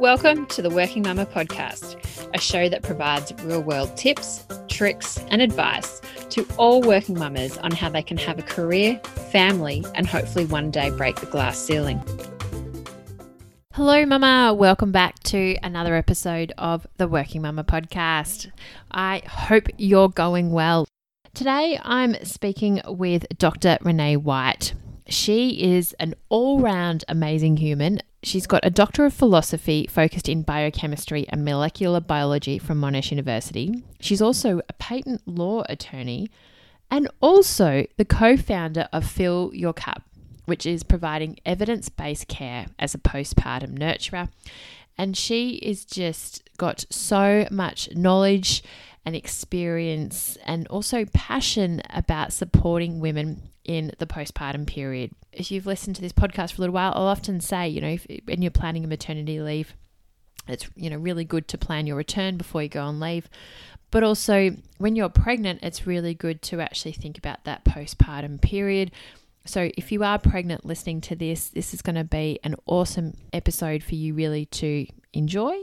Welcome to the Working Mumma podcast, a show that provides real world tips, tricks, and advice to all working mamas on how they can have a career, family, and hopefully one day break the glass ceiling. Hello, Mama. Welcome back to another episode of the Working Mumma podcast. I hope you're going well. Today, I'm speaking with Dr. Renee White. She is an all round amazing human, She's got a Doctor of Philosophy focused in biochemistry and molecular biology from Monash University. She's also a patent law attorney and also the co founder of Fill Your Cup, which is providing evidence based care as a postpartum nurturer. And she is just got so much knowledge and experience and also passion about supporting women in the postpartum period. If you've listened to this podcast for a little while, I'll often say, you know, if, when you're planning a maternity leave, it's you know really good to plan your return before you go on leave. But also when you're pregnant, it's really good to actually think about that postpartum period. So if you are pregnant listening to this, this is going to be an awesome episode for you really to enjoy.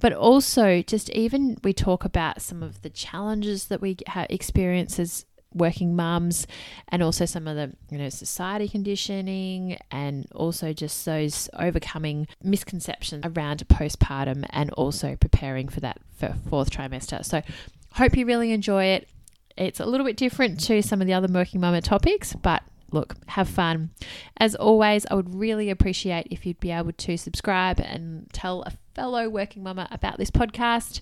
But also just even we talk about some of the challenges that we experience as working mums and also some of the you know society conditioning and also just those overcoming misconceptions around postpartum and also preparing for that for fourth trimester so hope you really enjoy it it's a little bit different to some of the other working mama topics but look, have fun. As always, I would really appreciate if you'd be able to subscribe and tell a fellow working mama about this podcast.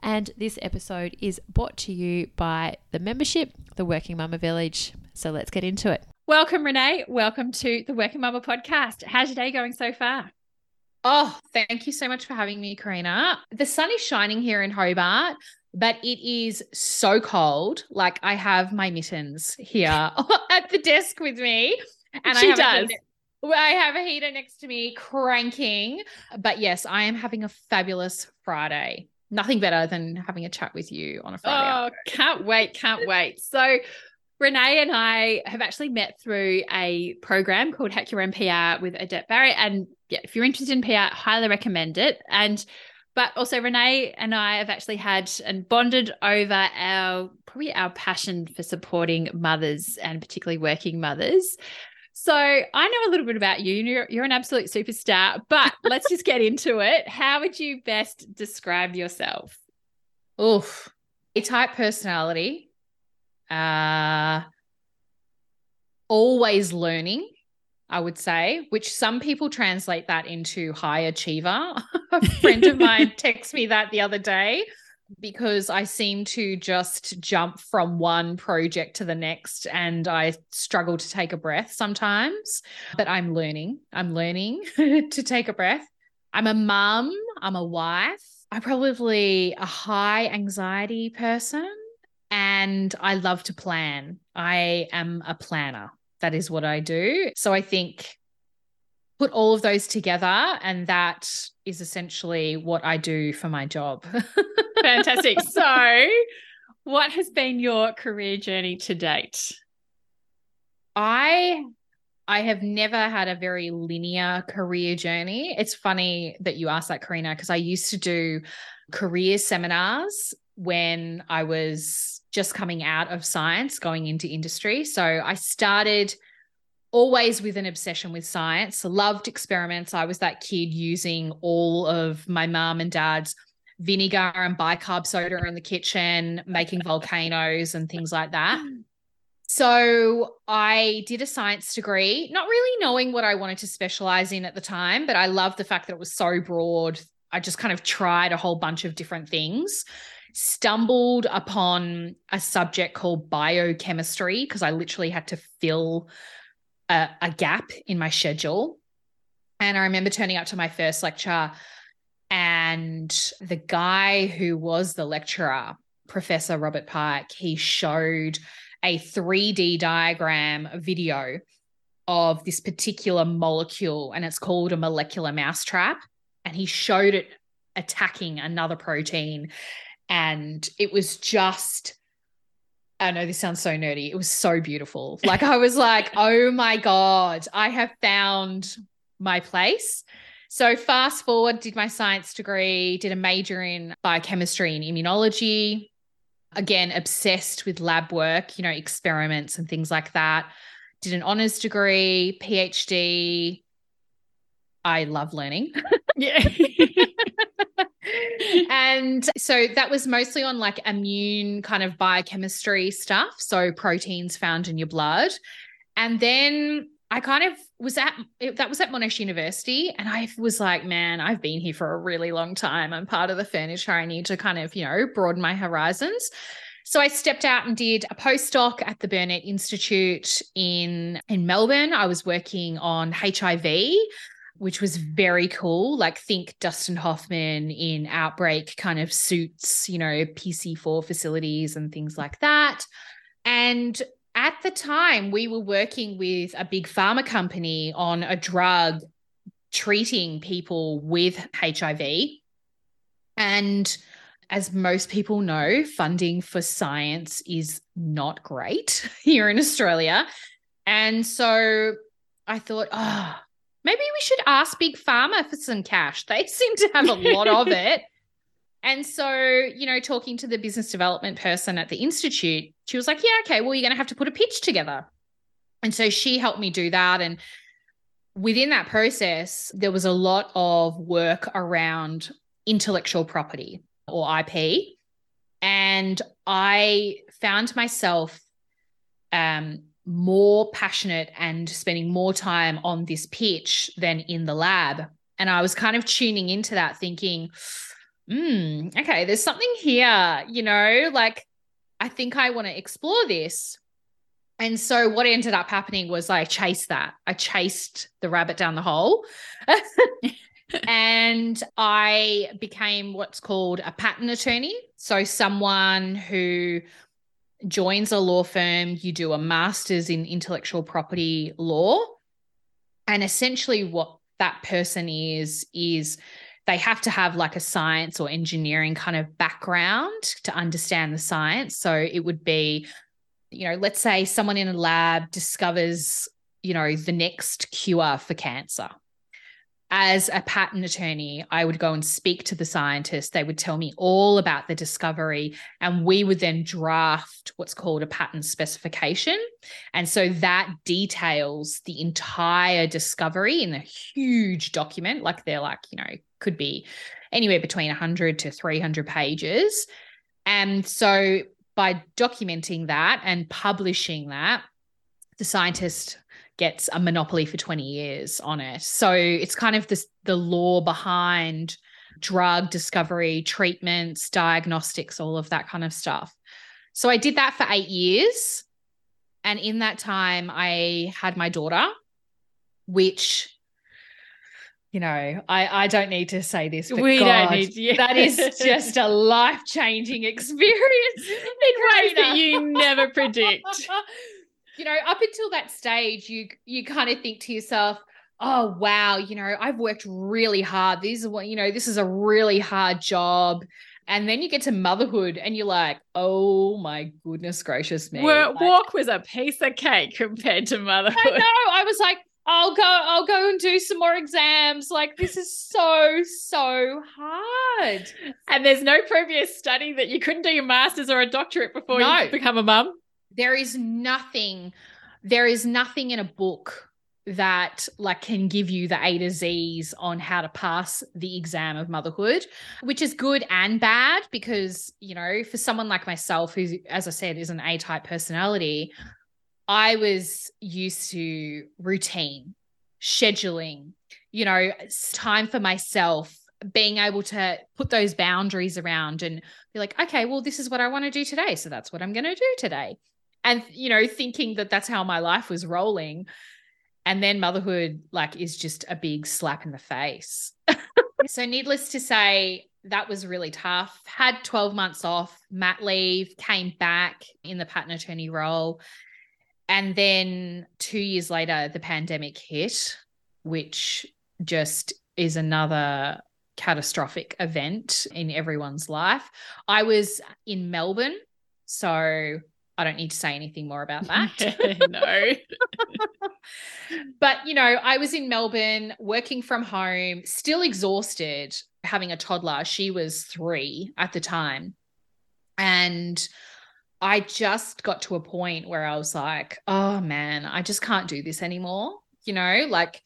And this episode is brought to you by the membership, the Working Mumma Village. So let's get into it. Welcome, Renee. Welcome to the Working Mumma podcast. How's your day going so far? Oh, thank you so much for having me, Carina. The sun is shining here in Hobart but it is so cold. Like I have my mittens here at the desk with me. And she I does. I have a heater next to me cranking. But yes, I am having a fabulous Friday. Nothing better than having a chat with you on a Friday. Oh, can't wait. Can't wait. So, Renee and I have actually met through a program called Hack Your Own PR with Adept Barrett. And yeah, if you're interested in PR, highly recommend it. And but also Renee and I have actually had and bonded over our probably our passion for supporting mothers and particularly working mothers. So I know a little bit about you. You're, you're an absolute superstar, but let's just get into it. How would you best describe yourself? Oof, a type personality. Uh, always learning. I would say, which some people translate that into high achiever. a friend of mine texted me that the other day because I seem to just jump from one project to the next and I struggle to take a breath sometimes. But I'm learning. I'm learning to take a breath. I'm a mum, I'm a wife. I'm probably a high anxiety person and I love to plan. I am a planner that is what I do. So I think put all of those together and that is essentially what I do for my job. Fantastic. So, what has been your career journey to date? I I have never had a very linear career journey. It's funny that you asked that, Carina, because I used to do career seminars when I was just coming out of science, going into industry. So I started always with an obsession with science, loved experiments. I was that kid using all of my mom and dad's vinegar and bicarb soda in the kitchen, making volcanoes and things like that. So I did a science degree, not really knowing what I wanted to specialize in at the time, but I loved the fact that it was so broad. I just kind of tried a whole bunch of different things stumbled upon a subject called biochemistry because I literally had to fill a, a gap in my schedule. And I remember turning up to my first lecture, and the guy who was the lecturer, Professor Robert Pike, he showed a 3D diagram video of this particular molecule, and it's called a molecular mousetrap. And he showed it attacking another protein and it was just I know this sounds so nerdy. It was so beautiful. Like I was like, oh my God, I have found my place. So fast forward, did my science degree, did a major in biochemistry and immunology. Again, obsessed with lab work, you know, experiments and things like that. Did an honors degree, PhD. I love learning. Yeah. and so that was mostly on like immune kind of biochemistry stuff. So proteins found in your blood. And then I kind of was at that was at Monash University, and I was like, man, I've been here for a really long time. I'm part of the furniture. I need to kind of, you know, broaden my horizons. So I stepped out and did a postdoc at the Burnet Institute in in Melbourne. I was working on HIV which was very cool. Like, think Dustin Hoffman in Outbreak kind of suits, you know, PC4 facilities and things like that. And at the time, we were working with a big pharma company on a drug treating people with HIV. And as most people know, funding for science is not great here in Australia. And so I thought, oh, maybe we should ask Big Pharma for some cash. They seem to have a lot of it. And so, you know, talking to the business development person at the Institute, she was like, Yeah, okay, well, you're going to have to put a pitch together. And so she helped me do that. And within that process, there was a lot of work around intellectual property or IP. And I found myself um, more passionate and spending more time on this pitch than in the lab. And I was kind of tuning into that thinking, hmm, okay, there's something here, you know, like I think I want to explore this. And so what ended up happening was I chased that. I chased the rabbit down the hole. and I became what's called a patent attorney. So someone who joins a law firm, you do a master's in intellectual property law. And essentially, what that person is, is they have to have like a science or engineering kind of background to understand the science. So it would be, you know, let's say someone in a lab discovers, you know, the next cure for cancer as a patent attorney, I would go and speak to the scientists. They would tell me all about the discovery, and we would then draft what's called a patent specification. And so that details the entire discovery in a huge document, like they're like, you know, could be anywhere between 100 to 300 pages. And so by documenting that and publishing that, the scientist gets a monopoly for 20 years on it. So it's kind of this the law behind drug discovery, treatments, diagnostics, all of that kind of stuff. So I did that for 8 years. And in that time I had my daughter which you know, I, I don't need to say this, but we God, don't need to, yeah. that is just a life changing experience in ways that you never predict you know, up until that stage, you you kind of think to yourself, oh wow, you know, I've worked really hard. This is what, you know, this is a really hard job. And then you get to motherhood and you're like, oh my goodness gracious me. Well, like, walk was a piece of cake compared to motherhood. I know. I was like, I'll go, I'll go and do some more exams. Like this is so, so hard. And there's no previous study that you couldn't do your master's or a doctorate before no. you become a mum. There is nothing, there is nothing in a book that like can give you the A to Z's on how to pass the exam of motherhood, which is good and bad because, you know, for someone like myself, who, as I said, is an A type personality, I was used to routine, scheduling, you know, time for myself, being able to put those boundaries around and be like, okay, well, this is what I want to do today. So that's what I'm going to do today and you know thinking that that's how my life was rolling. And then motherhood like is just a big slap in the face. So needless to say that was really tough. Had 12 months off mat leave came back in the patent attorney role. And then 2 years later the pandemic hit which just is another catastrophic event in everyone's life. I was in melbourne so I don't need to say anything more about that. no. but, you know, I was in Melbourne working from home, still exhausted, having a toddler. She was three at the time. And I just got to a point where I was like, oh man, I just can't do this anymore. You know, like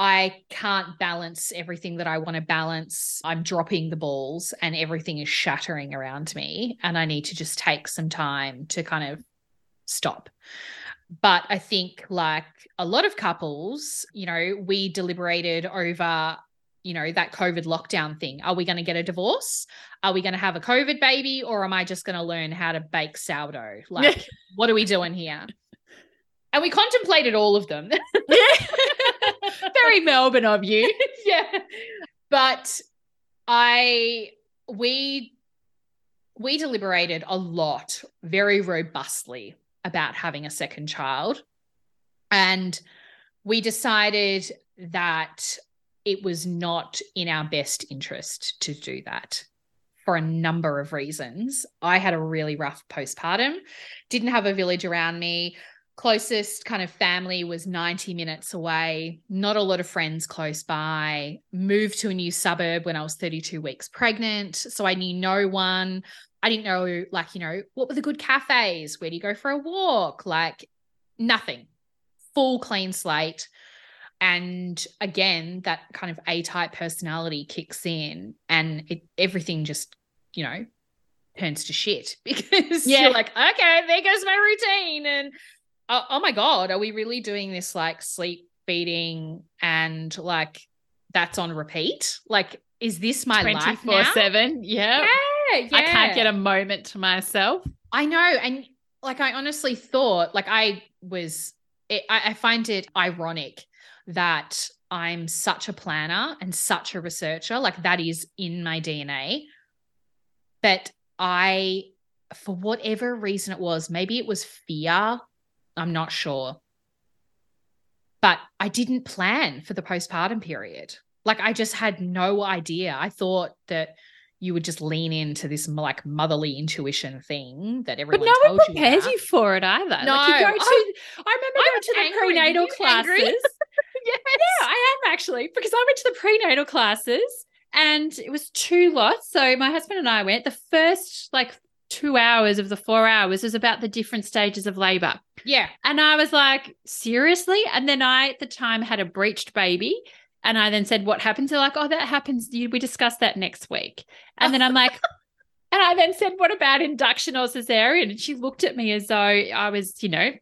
I can't balance everything that I want to balance. I'm dropping the balls and everything is shattering around me. And I need to just take some time to kind of stop. But I think, like a lot of couples, you know, we deliberated over, you know, that COVID lockdown thing. Are we going to get a divorce? Are we going to have a COVID baby? Or am I just going to learn how to bake sourdough? Like, what are we doing here? And we contemplated all of them. Very Melbourne of you. yeah. But I we we deliberated a lot very robustly about having a second child. And we decided that it was not in our best interest to do that for a number of reasons. I had a really rough postpartum, didn't have a village around me closest kind of family was 90 minutes away, not a lot of friends close by, moved to a new suburb when I was 32 weeks pregnant. So I knew no one. I didn't know, like, you know, what were the good cafes? Where do you go for a walk? Like, nothing. Full clean slate. And again, that kind of A type personality kicks in and it, everything just, you know, turns to shit because yeah. you're like, okay, there goes my routine. And oh, oh my god are we really doing this like sleep feeding and like that's on repeat? Like is this my 24 life 7 yeah. yeah yeah i can't get a moment to myself. I know and like i honestly thought like i was it, I, I find it ironic that i'm such a planner and such a researcher like that is in my dna but i for whatever reason it was maybe it was fear I'm not sure. But I didn't plan for the postpartum period. Like I just had no idea. I thought that you would just lean into this like motherly intuition thing that everyone. But no one prepares you, you, for it either. No, like you go to. I, I remember going to the prenatal classes. yes. Yeah, I am actually because I went to the prenatal classes and it was two lots. So my husband and I went. The first like two hours of the four hours was about the different stages of labor. Yeah. And I was like, seriously? And then I, at the time, had a breached baby. And I then said, what happens? They're like, oh, that happens. We discuss that next week. And then I'm like, and I then said, what about induction or cesarean? And she looked at me as though I was, you know,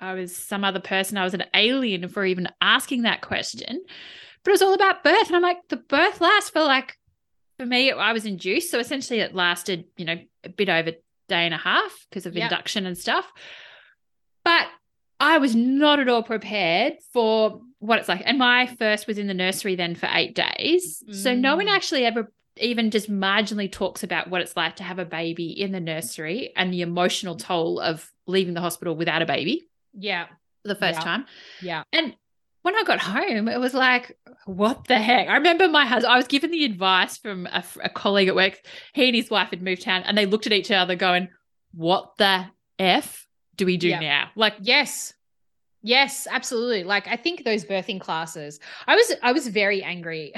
I was some other person. I was an alien for even asking that question. But it was all about birth. And I'm like, the birth lasts for like for me, I was induced. So essentially, it lasted, you know, a bit over day and a half because of yep. induction and stuff. But I was not at all prepared for what it's like. And my first was in the nursery then for eight days. Mm. So no one mm. actually ever even just marginally talks about what it's like to have a baby in the nursery and the emotional toll of leaving the hospital without a baby. Yeah. The first yeah. time. Yeah. And when I got home, it was like, what the heck? I remember my husband, I was given the advice from a, a, colleague at work. He and his wife had moved town and they looked at each other going, what the F do we do yeah. now? Like, yes. Yes, absolutely. Like I think those birthing classes, I was I was very angry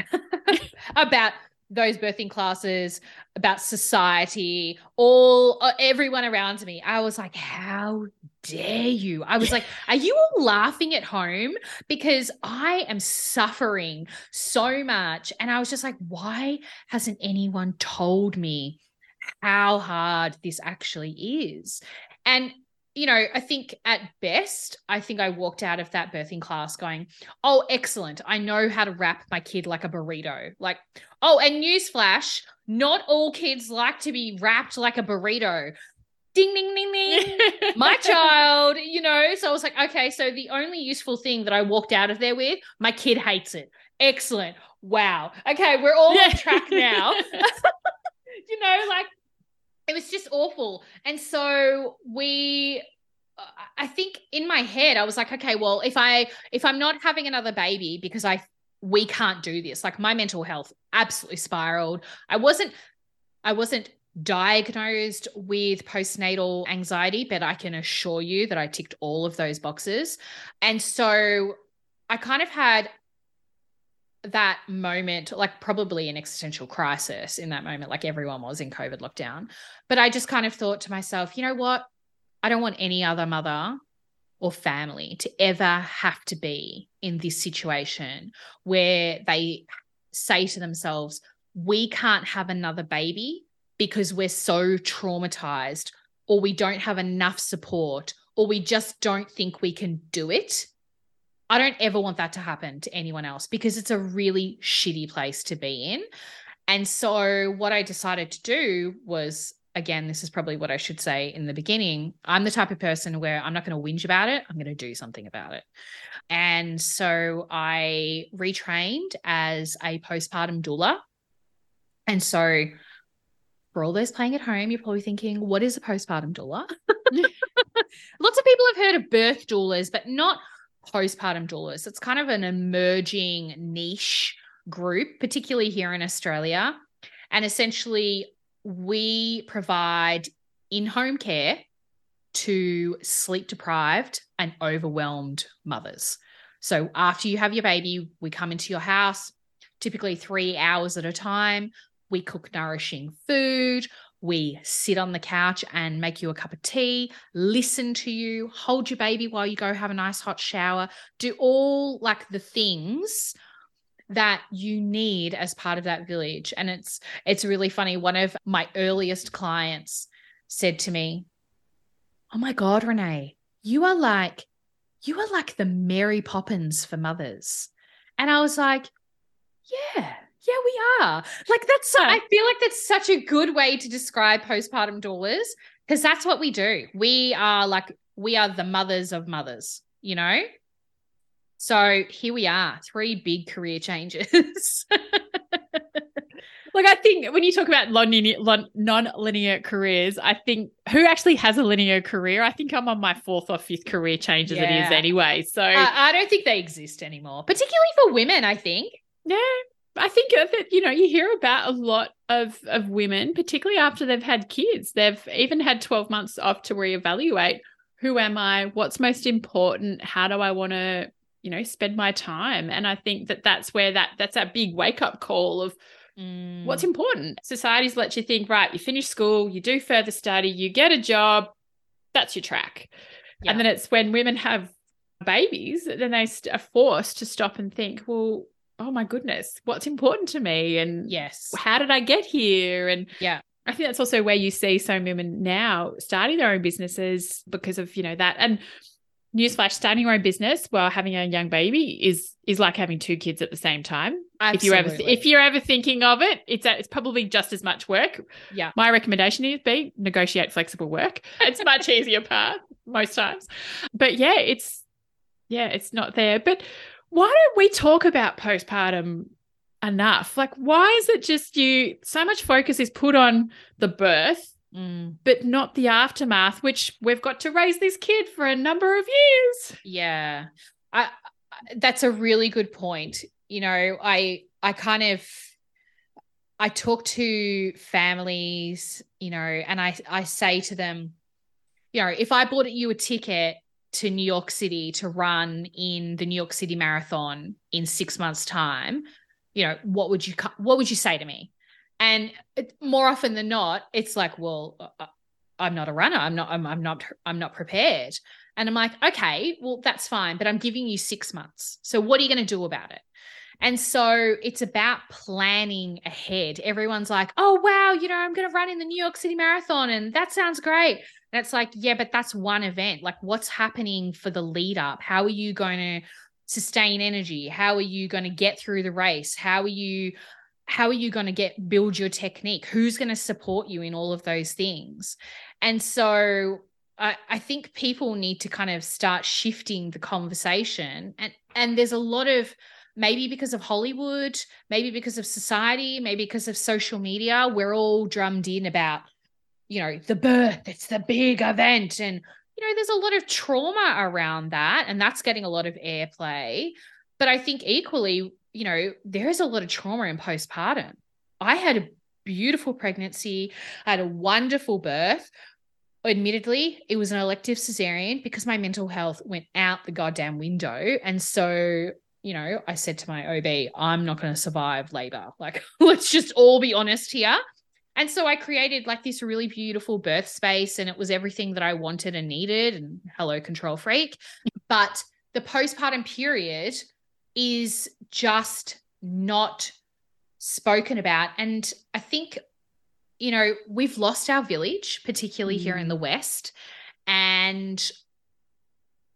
about those birthing classes, about society, all uh, everyone around me. I was like, how dare you? I was like, are you all laughing at home? Because I am suffering so much. And I was just like, why hasn't anyone told me how hard this actually is? And you know, I think at best, I think I walked out of that birthing class going, oh, excellent. I know how to wrap my kid like a burrito. Like, oh, and newsflash, not all kids like to be wrapped like a burrito. Ding, ding, ding, ding. my child, you know. So I was like, okay, so the only useful thing that I walked out of there with, my kid hates it. Excellent. Wow. Okay, we're all on track now. you know, like it was just awful. And so we I think in my head I was like, okay, well, if I if I'm not having another baby because I we can't do this. Like my mental health absolutely spiraled. I wasn't I wasn't diagnosed with postnatal anxiety, but I can assure you that I ticked all of those boxes. And so I kind of had that moment, like probably an existential crisis in that moment, like everyone was in COVID lockdown. But I just kind of thought to myself, you know what? I don't want any other mother or family to ever have to be in this situation where they say to themselves, we can't have another baby because we're so traumatized, or we don't have enough support, or we just don't think we can do it. I don't ever want that to happen to anyone else because it's a really shitty place to be in. And so, what I decided to do was again, this is probably what I should say in the beginning. I'm the type of person where I'm not going to whinge about it, I'm going to do something about it. And so, I retrained as a postpartum doula. And so, for all those playing at home, you're probably thinking, what is a postpartum doula? Lots of people have heard of birth doulas, but not postpartum doulas. It's kind of an emerging niche group, particularly here in Australia. And essentially, we provide in home care to sleep deprived and overwhelmed mothers. So, after you have your baby, we come into your house, typically three hours at a time. We cook nourishing food. We sit on the couch and make you a cup of tea, listen to you, hold your baby while you go have a nice hot shower, do all like the things that you need as part of that village. And it's it's really funny. One of my earliest clients said to me oh my god renee you are like you are like the mary poppins for mothers. And i was like yeah yeah, we are. Like that's so, I feel like that's such a good way to describe postpartum doulas because that's what we do. We are like we are the mothers of mothers, you know? So here we are, three big career changes. Like I think when you talk about non-linear careers, I think who actually has a linear career? I think I'm on my fourth or fifth career change as yeah. it is anyway. So I don't think they exist anymore, particularly for women. I think. Yeah, I think that you know you hear about a lot of of women, particularly after they've had kids. They've even had twelve months off to reevaluate who am I, what's most important, how do I want to you know spend my time, and I think that that's where that that's that big wake up call of mm. what's important. Society's let you think right. You finish school, you do further study, you get a job. That's your track. Yeah. And then it's when women have babies, then they are forced to stop and think, well, oh my goodness, what's important to me? And yes, how did I get here? And yeah. I think that's also where you see so many women now starting their own businesses because of, you know, that. And newsflash, starting your own business while having a young baby is is like having two kids at the same time. Absolutely. If you're ever if you're ever thinking of it, it's a, it's probably just as much work. Yeah. My recommendation is be negotiate flexible work. It's much easier path most times. But yeah, it's yeah, it's not there. But why don't we talk about postpartum enough? Like, why is it just you? So much focus is put on the birth, mm. but not the aftermath, which we've got to raise this kid for a number of years. Yeah, I, that's a really good point. You know, I I kind of I talk to families, you know, and I I say to them, you know, if I bought you a ticket to New York City to run in the New York City Marathon in six months' time, you know, what would you what would you say to me? And more often than not, it's like, well, uh, uh, I'm not a runner. I'm not. I'm, I'm not. I'm not prepared. And I'm like, okay, well, that's fine, but I'm giving you six months. So what are you going to do about it? And so it's about planning ahead. Everyone's like, oh, wow, you know, I'm going to run in the New York City Marathon and that sounds great. It's like, yeah, but that's one event. Like, what's happening for the lead up? How are you going to sustain energy? How are you going to get through the race? How are you? How are you going to get build your technique? Who's going to support you in all of those things? And so I, I think people need to kind of start shifting the conversation. And and there's a lot of maybe because of Hollywood, maybe because of society, maybe because of social media, we're all drummed in about you know, the birth, it's the big event. And, you know, there's a lot of trauma around that, and that's getting a lot of airplay. But I think equally, you know, there is a lot of trauma in postpartum. I had a beautiful pregnancy. I had a wonderful birth. Admittedly, it was an elective cesarean because my mental health went out the goddamn window. And so, you know, I said to my OB, I'm not going to survive labor. Like, let's just all be honest here. And so I created like this really beautiful birth space and it was everything that I wanted and needed. And hello, control freak. But the postpartum period is just not spoken about. And I think, you know, we've lost our village, particularly mm. here in mm. the West. And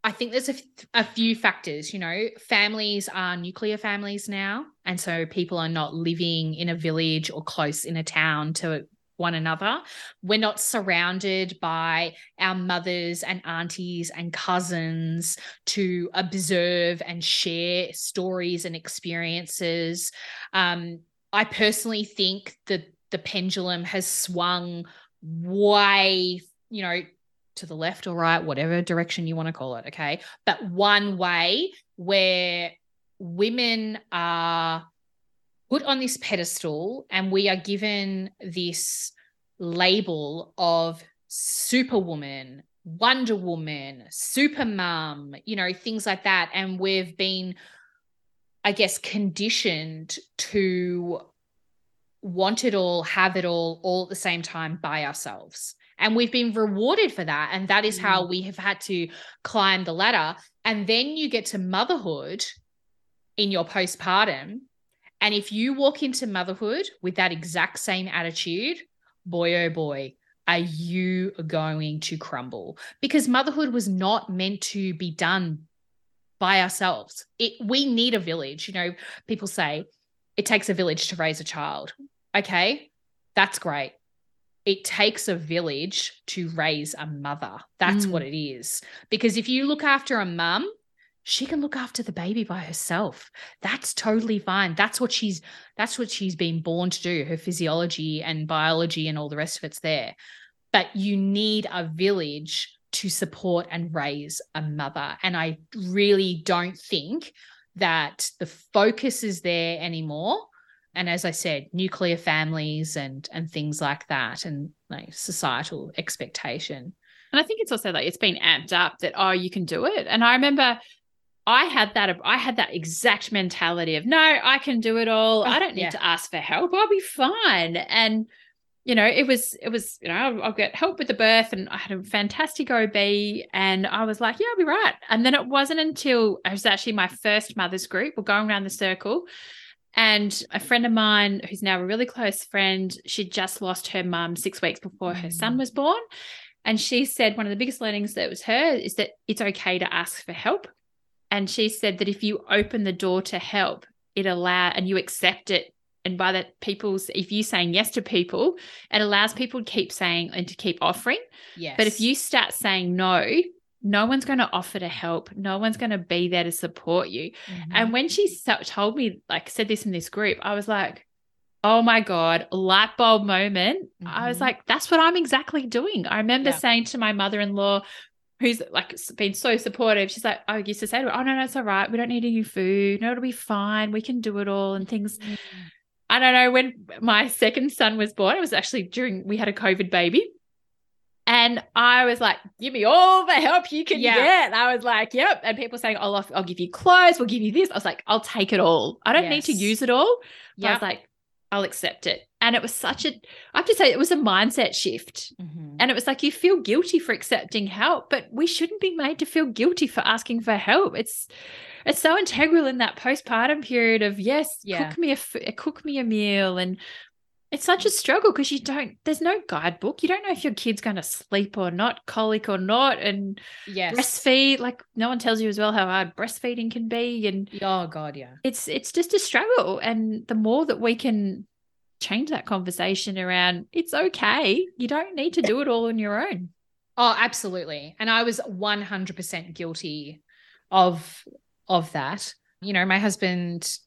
I think there's a, a few factors, you know, families are nuclear families now. And so people are not living in a village or close in a town to one another. We're not surrounded by our mothers and aunties and cousins to observe and share stories and experiences. Um, I personally think that the pendulum has swung way, you know, to the left or right, whatever direction you want to call it. Okay. But one way where women are put on this pedestal and we are given this label of superwoman, Wonder Woman, super mom, you know, things like that. And we've been, I guess, conditioned to want it all, have it all, all at the same time by ourselves. And we've been rewarded for that. And that is mm. how we have had to climb the ladder. And then you get to motherhood in your postpartum. And if you walk into motherhood with that exact same attitude, boy, oh boy, are you going to crumble? Because motherhood was not meant to be done by ourselves. It we need a village. You know, people say it takes a village to raise a child. Okay, that's great it takes a village to raise a mother. That's mm. what it is. Because if you look after a mum, she can look after the baby by herself. That's totally fine. That's what she's that's what she's been born to do. Her physiology and biology and all the rest of it's there. But you need a village to support and raise a mother. And I really don't think that the focus is there anymore and as i said nuclear families and and things like that and like societal expectation and i think it's also like it's been amped up that oh you can do it and i remember I had that I had that exact mentality of no, I can do it all. Oh, I don't need yeah. to ask for help. I'll be fine. And you know, it was it was, you know, I'll, I'll, get help with the birth and I had a fantastic OB and I was like, yeah, I'll be right. And then it wasn't until it was actually my first mother's group, we're going around the circle and a friend of mine, who's now a really close friend, she just lost her mum six weeks before her son mm. was born. And she said one of the biggest learnings that was her is that it's okay to ask for help. And she said that if you open the door to help, it allow and you accept it. And by that, people's if you saying yes to people, it allows people to keep saying and to keep offering. Yes. But if you start saying no, no one's going to offer to help. No one's going to be there to support you. Mm-hmm. And when she told me, like, said this in this group, I was like, oh my God, light bulb moment. Mm-hmm. I was mm-hmm. like, that's what I'm exactly doing. I remember yeah. saying to my mother in law, who's like been so supportive, she's like, I used to say to her, oh, no, no, it's all right. We don't need any food. No, it'll be fine. We can do it all and things. Mm-hmm. I don't know. When my second son was born, it was actually during, we had a COVID baby. And I was like, give me all the help you can yeah. get. I was like, yep. And people saying, oh, I'll, I'll give you clothes, we'll give you this. I was like, I'll take it all. I don't yes. need to use it all. Yeah. I was like, I'll accept it. And it was such a, I have to say, it was a mindset shift. Mm-hmm. And it was like, you feel guilty for accepting help, but we shouldn't be made to feel guilty for asking for help. It's, it's so integral in that postpartum period of yes, yeah. cook me a cook me a meal and it's such a struggle because you don't, there's no guidebook. You don't know if your kid's going to sleep or not, colic or not, and yes. breastfeed. Like no one tells you as well how hard breastfeeding can be. And oh God, yeah. It's it's just a struggle. And the more that we can change that conversation around it's okay. You don't need to do it all on your own. Oh, absolutely. And I was 100% guilty of of that. You know, my husband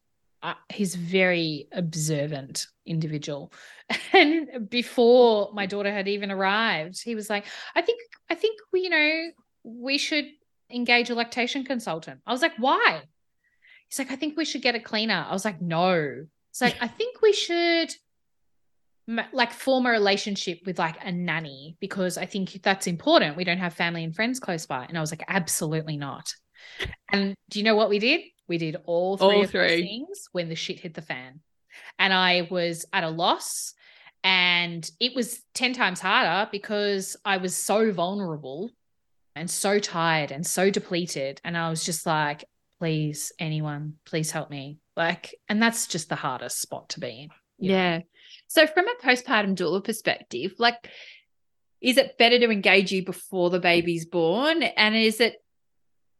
uh, he's very observant individual and before my daughter had even arrived he was like i think i think we you know we should engage a lactation consultant i was like why he's like i think we should get a cleaner i was like no it's like i think we should like form a relationship with like a nanny because I think that's important. We don't have family and friends close by. And I was like, absolutely not. And do you know what we did? We did all three all of three. things when the shit hit the fan. And I was at a loss. And it was 10 times harder because I was so vulnerable and so tired and so depleted. And I was just like, please, anyone, please help me. Like, and that's just the hardest spot to be in. Yeah. Know? So, from a postpartum doula perspective, like, is it better to engage you before the baby's born? And is it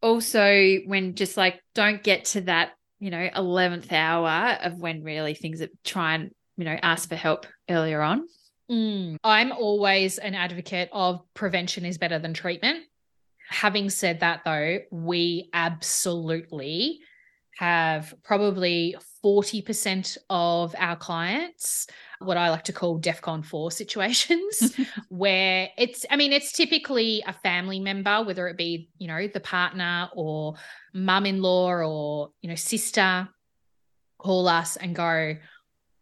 also when just like don't get to that, you know, 11th hour of when really things are try and, you know, ask for help earlier on? Mm. I'm always an advocate of prevention is better than treatment. Having said that, though, we absolutely have probably 40% of our clients what I like to call DEFCON 4 situations where it's, I mean, it's typically a family member, whether it be, you know, the partner or mum in law or, you know, sister, call us and go,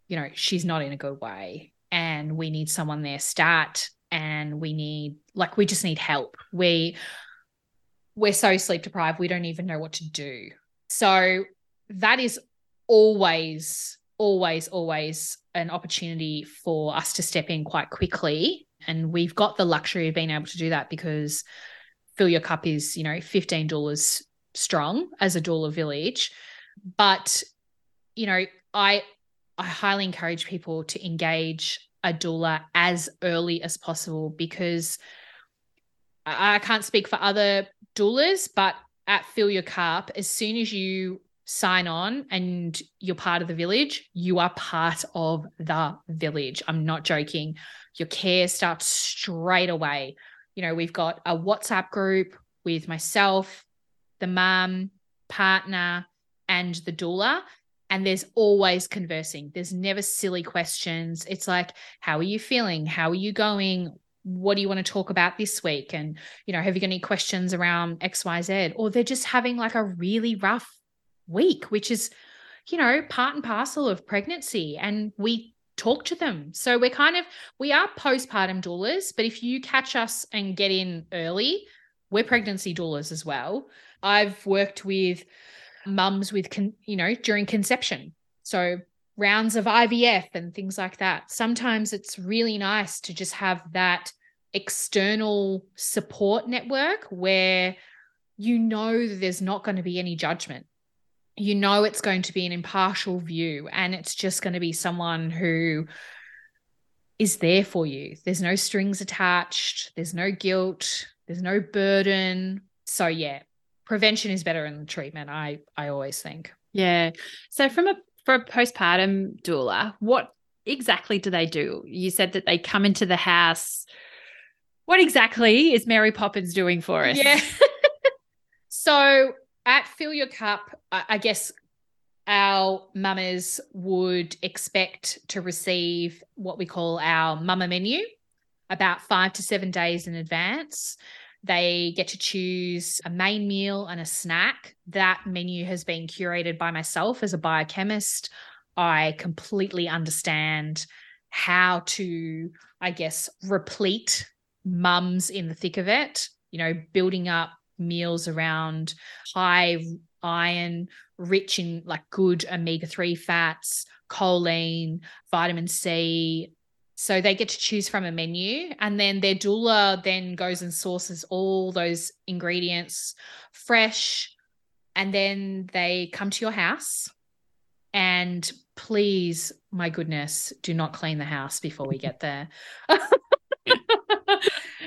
you know, she's not in a good way and we need someone there start and we need, like, we just need help. We, we're so sleep deprived, we don't even know what to do. So that is always, always, always an opportunity for us to step in quite quickly. And we've got the luxury of being able to do that because Fill Your Cup is, you know, $15 strong as a doula village. But, you know, I I highly encourage people to engage a doula as early as possible because I, I can't speak for other doulas, but at Fill Your Cup, as soon as you sign on and you're part of the village, you are part of the village. I'm not joking. Your care starts straight away. You know, we've got a WhatsApp group with myself, the mum, partner, and the doula. And there's always conversing. There's never silly questions. It's like, how are you feeling? How are you going? What do you want to talk about this week? And, you know, have you got any questions around XYZ? Or they're just having like a really rough week, which is, you know, part and parcel of pregnancy. And we talk to them. So we're kind of, we are postpartum doulas, but if you catch us and get in early, we're pregnancy doulas as well. I've worked with mums with, con, you know, during conception. So rounds of IVF and things like that. Sometimes it's really nice to just have that external support network where you know there's not going to be any judgment you know it's going to be an impartial view and it's just going to be someone who is there for you. There's no strings attached, there's no guilt, there's no burden. So yeah, prevention is better than treatment, I I always think. Yeah. So from a for a postpartum doula, what exactly do they do? You said that they come into the house. What exactly is Mary Poppins doing for us? Yeah. so at Fill Your Cup, I guess our mamas would expect to receive what we call our mama menu about five to seven days in advance. They get to choose a main meal and a snack. That menu has been curated by myself as a biochemist. I completely understand how to, I guess, replete mums in the thick of it, you know, building up meals around high iron, rich in like good omega 3 fats, choline, vitamin C. So they get to choose from a menu. And then their doula then goes and sources all those ingredients fresh. And then they come to your house. And please, my goodness, do not clean the house before we get there.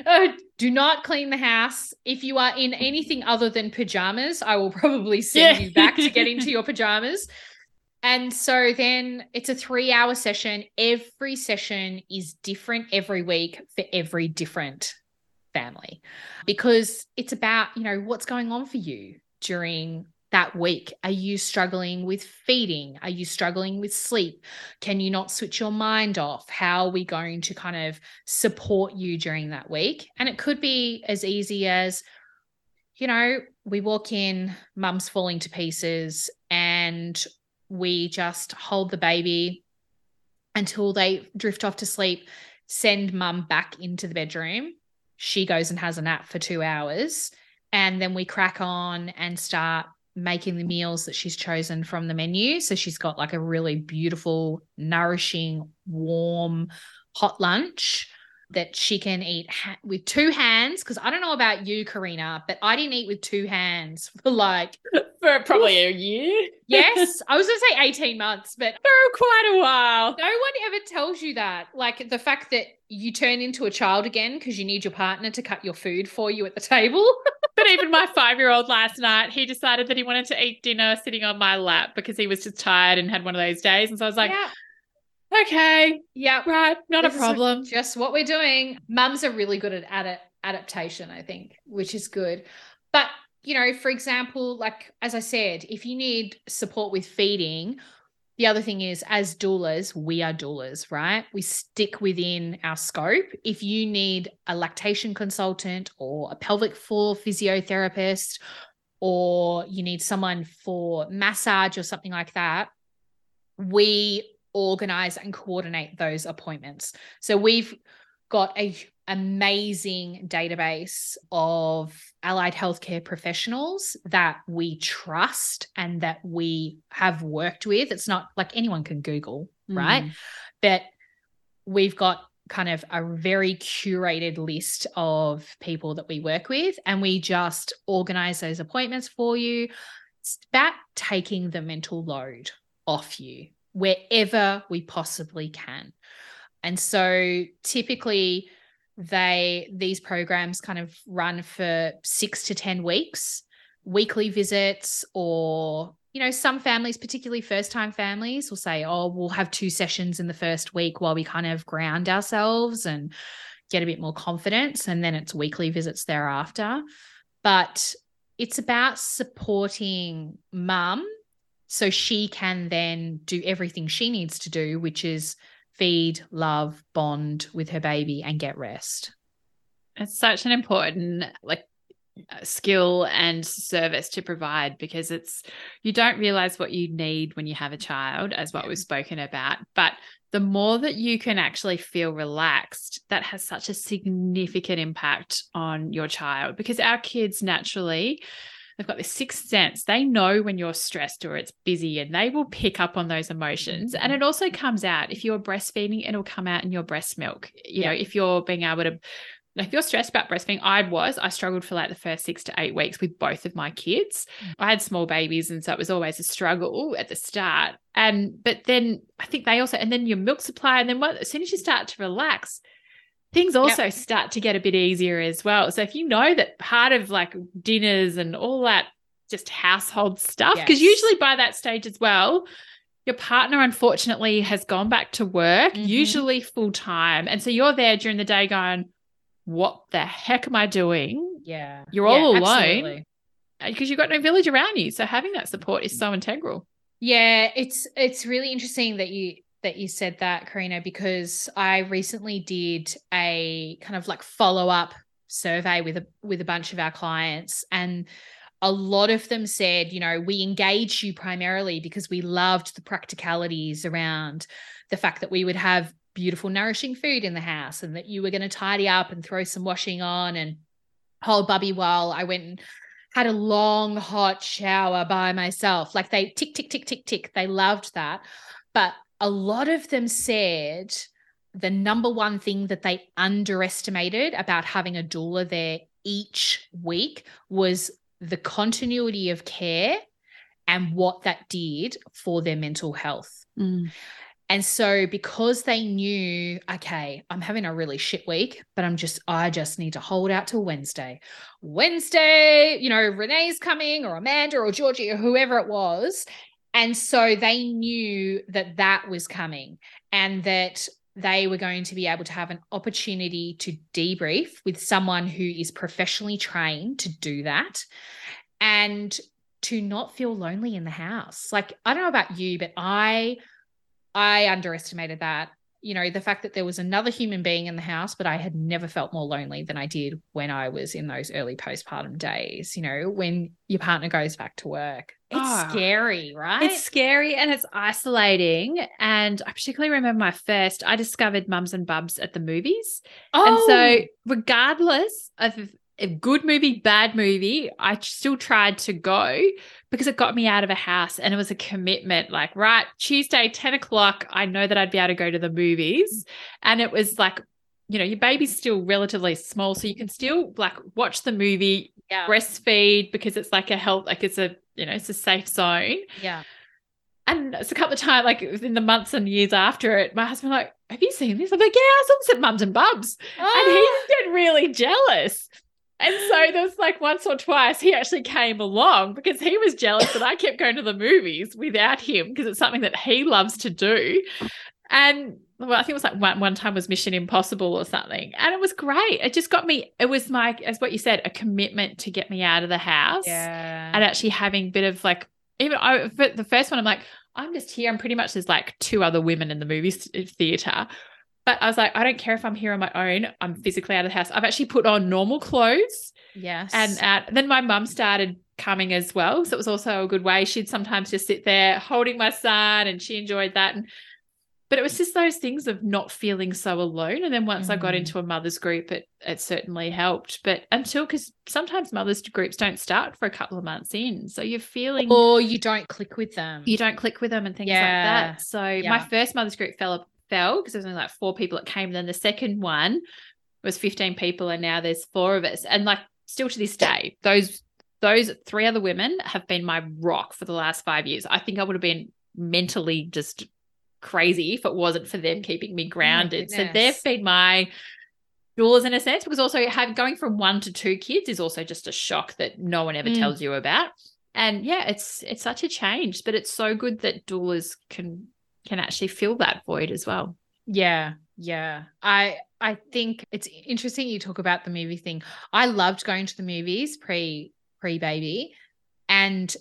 Uh, do not clean the house. If you are in anything other than pajamas, I will probably send yeah. you back to get into your pajamas. And so then it's a three hour session. Every session is different every week for every different family because it's about, you know, what's going on for you during that week? Are you struggling with feeding? Are you struggling with sleep? Can you not switch your mind off? How are we going to kind of support you during that week? And it could be as easy as, you know, we walk in, mum's falling to pieces, and we just hold the baby until they drift off to sleep, send mum back into the bedroom. She goes and has a nap for two hours. And then we crack on and start making the meals that she's chosen from the menu. So she's got like a really beautiful, nourishing, warm, hot lunch that she can eat ha- with two hands. Because I don't know about you, Carina, but I didn't eat with two hands for like for probably a year. yes, I was going to say eighteen months, but for quite a while. No one ever tells you that. Like the fact that you turn into a child again because you need your partner to cut your food for you at the table. but even my five year old last night, he decided that he wanted to eat dinner sitting on my lap because he was just tired and had one of those days. And so I was like, yeah okay, yeah, right, not this a problem. Just what we're doing. Mums are really good at ad- adaptation, I think, which is good. But you know, for example, like as I said, if you need support with feeding, the other thing is, as doulas, we are doulas, right? We stick within our scope. If you need a lactation consultant or a pelvic floor physiotherapist, or you need someone for massage or something like that, we organize and coordinate those appointments. So we've got a amazing database of allied healthcare professionals that we trust and that we have worked with. It's not like anyone can Google, mm. right? But we've got kind of a very curated list of people that we work with and we just organize those appointments for you. It's about taking the mental load off you wherever we possibly can. And so typically they these programs kind of run for 6 to 10 weeks, weekly visits or you know some families particularly first time families will say oh we'll have two sessions in the first week while we kind of ground ourselves and get a bit more confidence and then it's weekly visits thereafter. But it's about supporting mum so she can then do everything she needs to do, which is feed, love, bond with her baby and get rest. It's such an important like uh, skill and service to provide because it's you don't realize what you need when you have a child as what we've spoken about but the more that you can actually feel relaxed that has such a significant impact on your child because our kids naturally they've got this sixth sense. They know when you're stressed or it's busy and they will pick up on those emotions. And it also comes out if you're breastfeeding, it'll come out in your breast milk. You yeah. know, if you're being able to if you're stressed about breastfeeding, I was, I struggled for like the first six to eight weeks with both of my kids. Mm. I had small babies, and so it was always a struggle at the start. And but then I think they also, and then your milk supply, and then what, as soon as you start to relax, things also yep. start to get a bit easier as well. So if you know that part of like dinners and all that just household stuff, because yes. usually by that stage as well, your partner unfortunately has gone back to work, mm-hmm. usually full time. And so you're there during the day going, What the heck am I doing? Yeah. You're all yeah, alone because you've got no village around you. So having that support is so integral. Yeah, it's it's really interesting that you that you said that, Karina, because I recently did a kind of like follow up survey with a with a bunch of our clients and a lot of them said, you know, we engaged you primarily because we loved the practicalities around the fact that we would have beautiful, nourishing food in the house and that you were going to tidy up and throw some washing on and hold Bubby while I went and had a long, hot shower by myself. Like they tick, tick, tick, tick, tick. They loved that. But a lot of them said the number one thing that they underestimated about having a doula there each week was the continuity of care and what that did for their mental health. Mm. And so, because they knew, okay, I'm having a really shit week, but I'm just, I just need to hold out till Wednesday. Wednesday, you know, Renee's coming or Amanda or Georgie or whoever it was. And so they knew that that was coming and that they were going to be able to have an opportunity to debrief with someone who is professionally trained to do that and to not feel lonely in the house. Like I don't know about you, but I I underestimated that. You know, the fact that there was another human being in the house, but I had never felt more lonely than I did when I was in those early postpartum days, you know, when your partner goes back to work. It's Oh. scary, right? It's scary and it's isolating. And I particularly remember my first, I discovered Mums and Bubs at the movies. And Oh. so, regardless of a good movie, bad movie, I still tried to go because it got me out of a house and it was a commitment. Like, right, Tuesday, 10 o'clock, I know that I'd be able to go to the movies. And it was like, you know, your baby's still relatively small, so you can still like watch the movie, yeah. breastfeed because it's like a health, like it's a, you know, it's a safe zone. yeah. And it's a couple of times, like in the months and years after it, my husband like, "Have you seen this?" I'm like, "Yeah, I saw this at Mums and Bubs," and Oh. he's getting really jealous. And so there was like once or twice he actually came along because he was jealous that I kept going to the movies without him because it's something that he loves to do. And well, I think it was like one, one time was Mission Impossible or something. And it was great. It just got me, it was my, as what you said, a commitment to get me out of the house yeah. and actually having a bit of like even I for the first one I'm like I'm just here I'm pretty much there's like two other women in the movie theater but I was like I don't care if I'm here on my own I'm physically out of the house I've actually put on normal clothes yes. and uh, then my mum started coming as well so it was also a good way she'd sometimes just sit there holding my son and she enjoyed that and but it was just those things of not feeling so alone and then once I got Mhm. into a mother's group it it certainly helped but until because sometimes mothers groups don't start for a couple of months in so you're feeling or you don't click with them. you don't click with them and things Yeah. like that. So my first mother's group fell fell because there was only like four people that came. Then the second one was 15 people, and now there's four of us. And like still to this day, those those three other women have been my rock for the last five years. I think I would have been mentally just crazy if it wasn't for them keeping me grounded. so they've been my doulas in a sense because also having going from one to two kids is also just a shock that no one ever Mm. tells you about and yeah it's it's such a change but it's so good that doulas can can actually fill that void as well Yeah, yeah. I I think it's interesting you talk about the movie thing. I loved going to the movies pre pre baby, and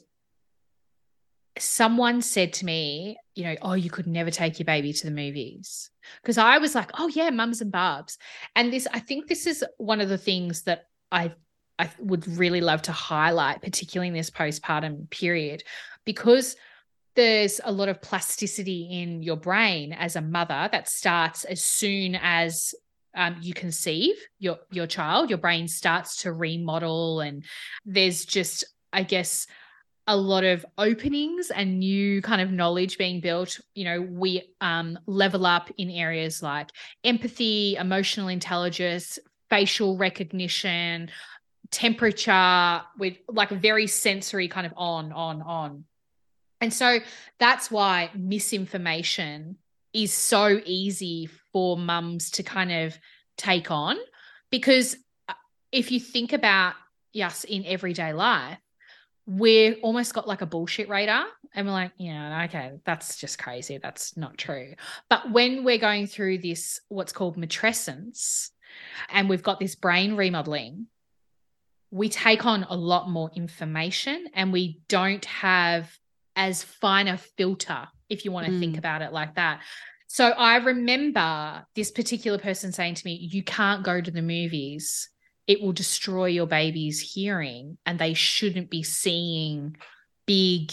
someone said to me, you know, oh, you could never take your baby to the movies because I was like, oh yeah, mums and bubs, and this I think this is one of the things that I I would really love to highlight, particularly in this postpartum period, because there's a lot of plasticity in your brain as a mother that starts as soon as um, you conceive your your child. Your brain starts to remodel, and there's just, I guess, a lot of openings and new kind of knowledge being built. You know, we um, level up in areas like empathy, emotional intelligence, facial recognition, temperature, with like a very sensory kind of on, on, on. And so that's why misinformation is so easy for mums to kind of take on. Because uh, if you think about us in everyday life, we're almost got like a bullshit radar and we're like, yeah, okay, that's just crazy. That's not true. But when we're going through this, what's called matrescence, and we've got this brain remodeling, we take on a lot more information and we don't have as fine a filter, if you want to think Mm. about it like that. So I remember this particular person saying to me, You can't go to the movies. It will destroy your baby's hearing, and they shouldn't be seeing big,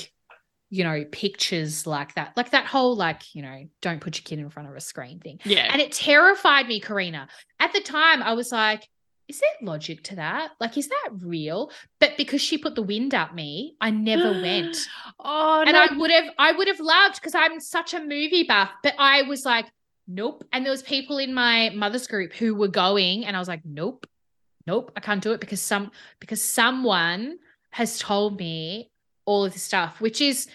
you know, pictures like that. Like that whole, like, you know, don't put your kid in front of a screen thing. yeah And it terrified me, Carina. At the time, I was like, is there logic to that? Like, is that real? But because she put the wind up me, I never went. oh And no I would have, I would have loved because I'm such a movie buff. But I was like, nope. And there was people in my mother's group who were going, and I was like, nope, nope, I can't do it because some because someone has told me all of this stuff, which is,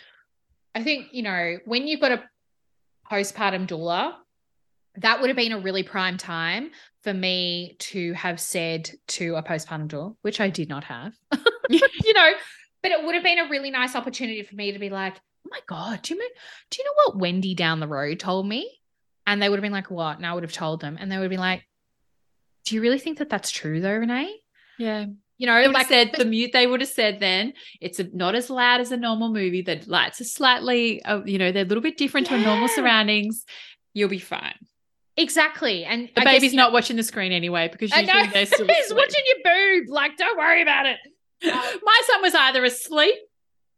I think, you know, when you've got a postpartum doula, that would have been a really prime time for me to have said to a postpartum doula, which I did not have, you know, but it would have been a really nice opportunity for me to be like, oh my God, do you, know, do you know what Wendy down the road told me? And they would have been like, what? And I would have told them. And they would be like, do you really think that that's true though, Renee? yeah You know, They like said the mute. They would have said then it's a, not as loud as a normal movie. The lights are slightly, uh, you know, they're a little bit different to a normal surroundings. You'll be fine. Exactly. And The I baby's guess, not watching the screen anyway because I usually know. they're still He's watching your boob. Like, don't worry about it. My son was either asleep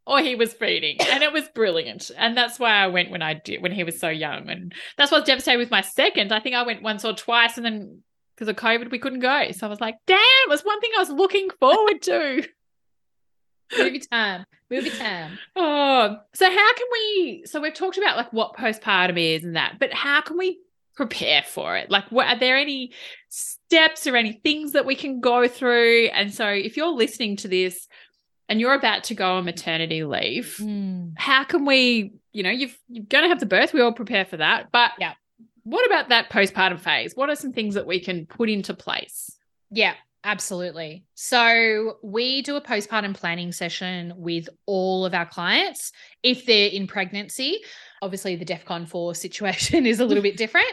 or he was feeding, and it was brilliant. And that's why I went when I did when he was so young, and that's what's devastating with my second. I think I went once or twice, and then because of COVID, we couldn't go. So I was like, "Damn!" It was one thing I was looking forward to. Movie time. Movie time. Oh, so how can we? So we've talked about like what postpartum is and that, but how can we prepare for it? Like, what are there any steps or any things that we can go through? And so, if you're listening to this and you're about to go on maternity leave, mm. how can we? You know, you've you're going to have the birth. We all prepare for that, but Yeah. What about that postpartum phase? What are some things that we can put into place? Yeah, absolutely. So we do a postpartum planning session with all of our clients if they're in pregnancy. Obviously, the DEFCON 4 situation is a little bit different,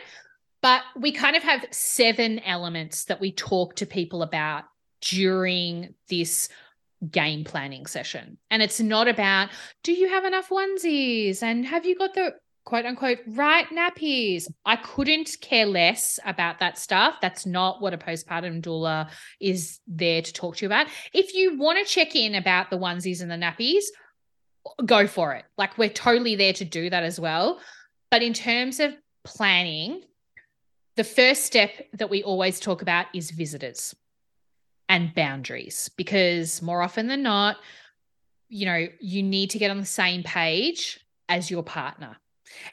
but we kind of have seven elements that we talk to people about during this game planning session. And it's not about, do you have enough onesies? And have you got the quote unquote right nappies? I couldn't care less about that stuff. That's not what a postpartum doula is there to talk to you about. If you want to check in about the onesies and the nappies, go for it. Like we're totally there to do that as well. But in terms of planning, the first step that we always talk about is visitors and boundaries because more often than not, you know, you need to get on the same page as your partner.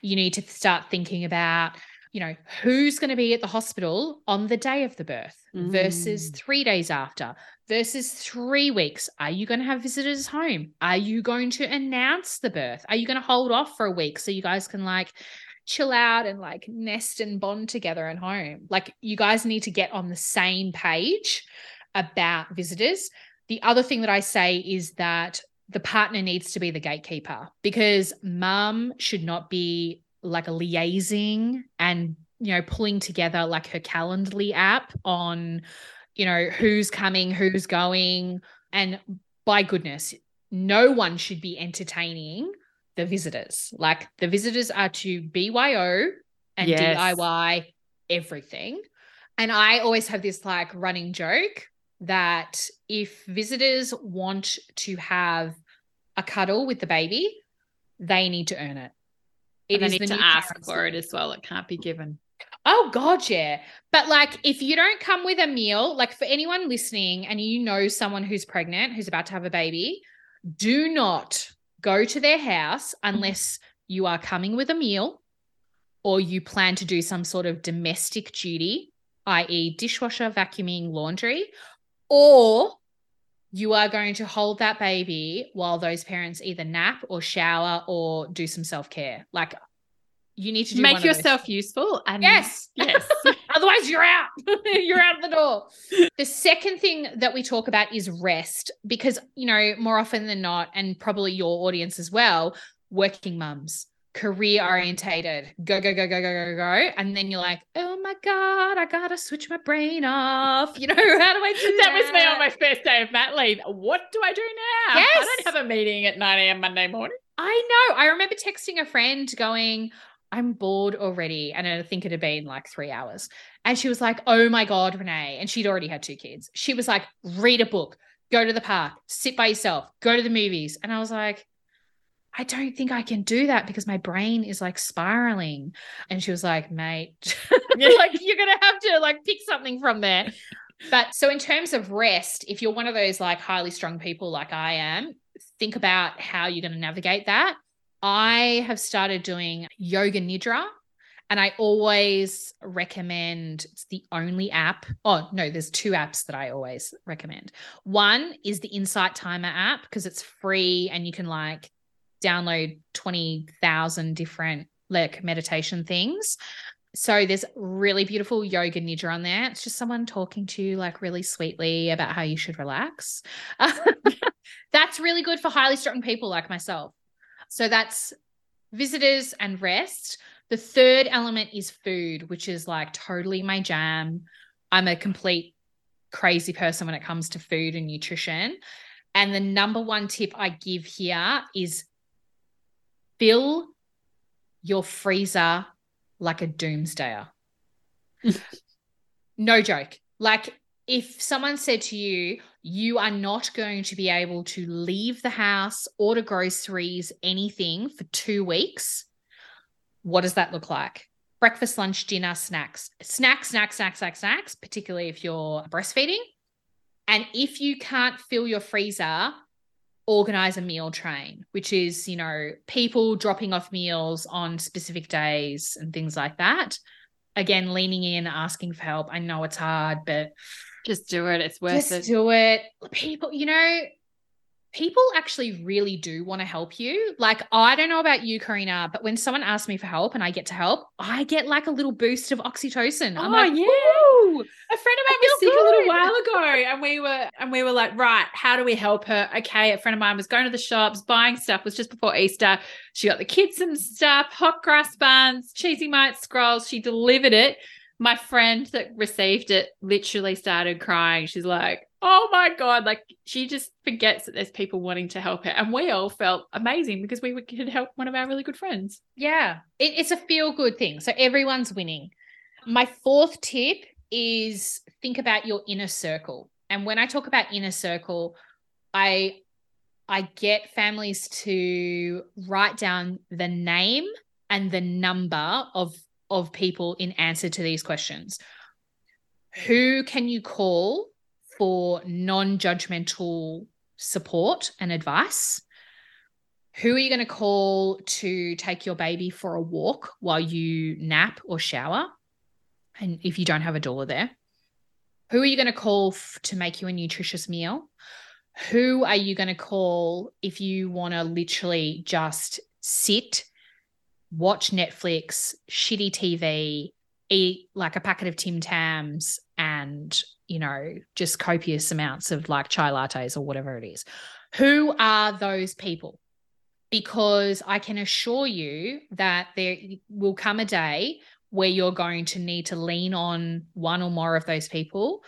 You need to start thinking about, you know, who's going to be at the hospital on the day of the birth versus Mm. three days after versus three weeks. Are you going to have visitors home? Are you going to announce the birth? Are you going to hold off for a week so you guys can like chill out and like nest and bond together at home? Like, you guys need to get on the same page about visitors. The other thing that I say is that the partner needs to be the gatekeeper because mum should not be like a liaising and you know pulling together like her calendly app on you know who's coming who's going and by goodness no one should be entertaining the visitors like the visitors are to byo and Yes. diy everything and i always have this like running joke that if visitors want to have a cuddle with the baby, they need to earn it. And they is need to ask for it as well. It can't be given. Oh god, yeah. But like if you don't come with a meal, like for anyone listening and you know someone who's pregnant, who's about to have a baby, do not go to their house unless you are coming with a meal or you plan to do some sort of domestic duty, i.e., dishwasher, vacuuming, laundry, or you are going to hold that baby while those parents either nap or shower or do some self care. Like you need to Make yourself useful. And Yes. Yes. Otherwise, you're out. you're out the door. The second thing that we talk about is rest because, you know, more often than not, and probably your audience as well, working mums, career orientated, go, go, go, go, go, go, go. And then you're like, oh my God, I got to switch my brain off. You know, how do I do that that? was me on my first day of mat leave. What do I do now? Yes. I don't have a meeting at 9 a.m. Monday morning. I know. I remember texting a friend going, I'm bored already. And I think it had been like three hours. And she was like, Oh my God, Renee. And she'd already had two kids. She was like, Read a book, go to the park, sit by yourself, go to the movies. And I was like, I don't think I can do that because my brain is like spiraling. And she was like, Mate, like you're going to have to like pick something from there. But so, in terms of rest, if you're one of those like highly strung people like I am, think about how you're going to navigate that. I have started doing yoga nidra and I always recommend it's the only app. Oh, no, there's two apps that I always recommend. One is the Insight Timer app because it's free and you can like download 20,000 different like meditation things. So there's really beautiful yoga nidra on there. It's just someone talking to you like really sweetly about how you should relax. that's really good for highly strung people like myself. So that's visitors and rest. The third element is food, which is like totally my jam. I'm a complete crazy person when it comes to food and nutrition. And the number one tip I give here is fill your freezer like a doomsdayer. no joke. Like if someone said to you, you are not going to be able to leave the house, order groceries, anything for two weeks, what does that look like? Breakfast, lunch, dinner, snacks, snacks, snacks, snacks, snacks, snacks, particularly if you're breastfeeding. And if you can't fill your freezer, organize a meal train, which is, you know, people dropping off meals on specific days and things like that. Again, leaning in, asking for help. I know it's hard, but just do it. It's worth it. just it. do it. People, you know, people actually really do want to help you. Like, I don't know about you, Carina, but when someone asks me for help and I get to help, I get like a little boost of oxytocin. I'm oh, like, yeah. A friend of mine was sick a little while ago, and we were and we were like, right, how do we help her? Okay, a friend of mine was going to the shops, buying stuff. It was just before Easter. She got the kids some stuff, hot cross buns, Cheesymite scrolls. She delivered it. My friend that received it literally started crying. She's like, oh my god like she just forgets that there's people wanting to help her. And we all felt amazing because we could help one of our really good friends. Yeah. It, it's a feel good thing. So everyone's winning. My fourth tip is think about your inner circle. And when i talk about inner circle i i get families to write down the name and the number of of people in answer to these questions. Who can you call for non judgmental support and advice? Who are you going to call to take your baby for a walk while you nap or shower? And if you don't have a doula there, who are you going to call f- to make you a nutritious meal? Who are you going to call if you want to literally just sit, watch Netflix, shitty TV, eat like a packet of Tim Tams and you know, just copious amounts of like chai lattes or whatever it is. Who are those people? Because I can assure you that there will come a day where you're going to need to lean on one or more of those people.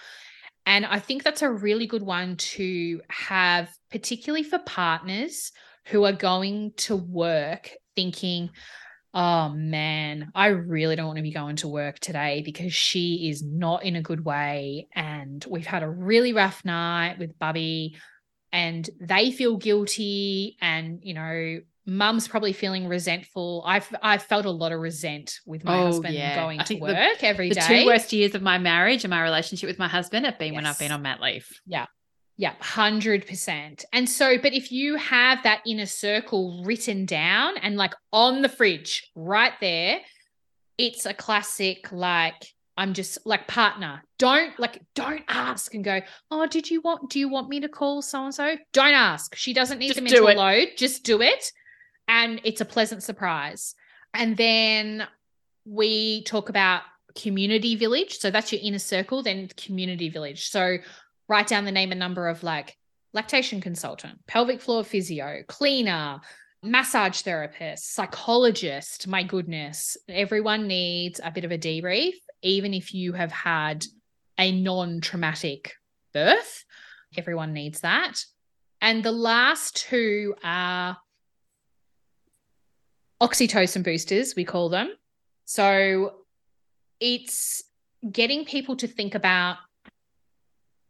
And I think that's a really good one to have, particularly for partners who are going to work thinking, oh man, I really don't want to be going to work today because she is not in a good way. And we've had a really rough night with Bubby and they feel guilty. And, you know, mum's probably feeling resentful. I've I've felt a lot of resent with my oh, husband yeah. going I to work the, every the day. the two worst years of my marriage and my relationship with my husband have been yes. when I've been on mat leave. Yeah. Yeah, 100%. And so, but if you have that inner circle written down and like on the fridge right there, it's a classic, like, I'm just like partner. Don't like, don't ask and go, oh, did you want, do you want me to call so and so? Don't ask. She doesn't need just the mental load. Just do it. And it's a pleasant surprise. And then we talk about community village. So that's your inner circle, then community village. So write down the name and number of like lactation consultant, pelvic floor physio, cleaner, massage therapist, psychologist. My goodness, everyone needs a bit of a debrief, even if you have had a non traumatic birth. Everyone needs that. And the last two are oxytocin boosters, we call them. So it's getting people to think about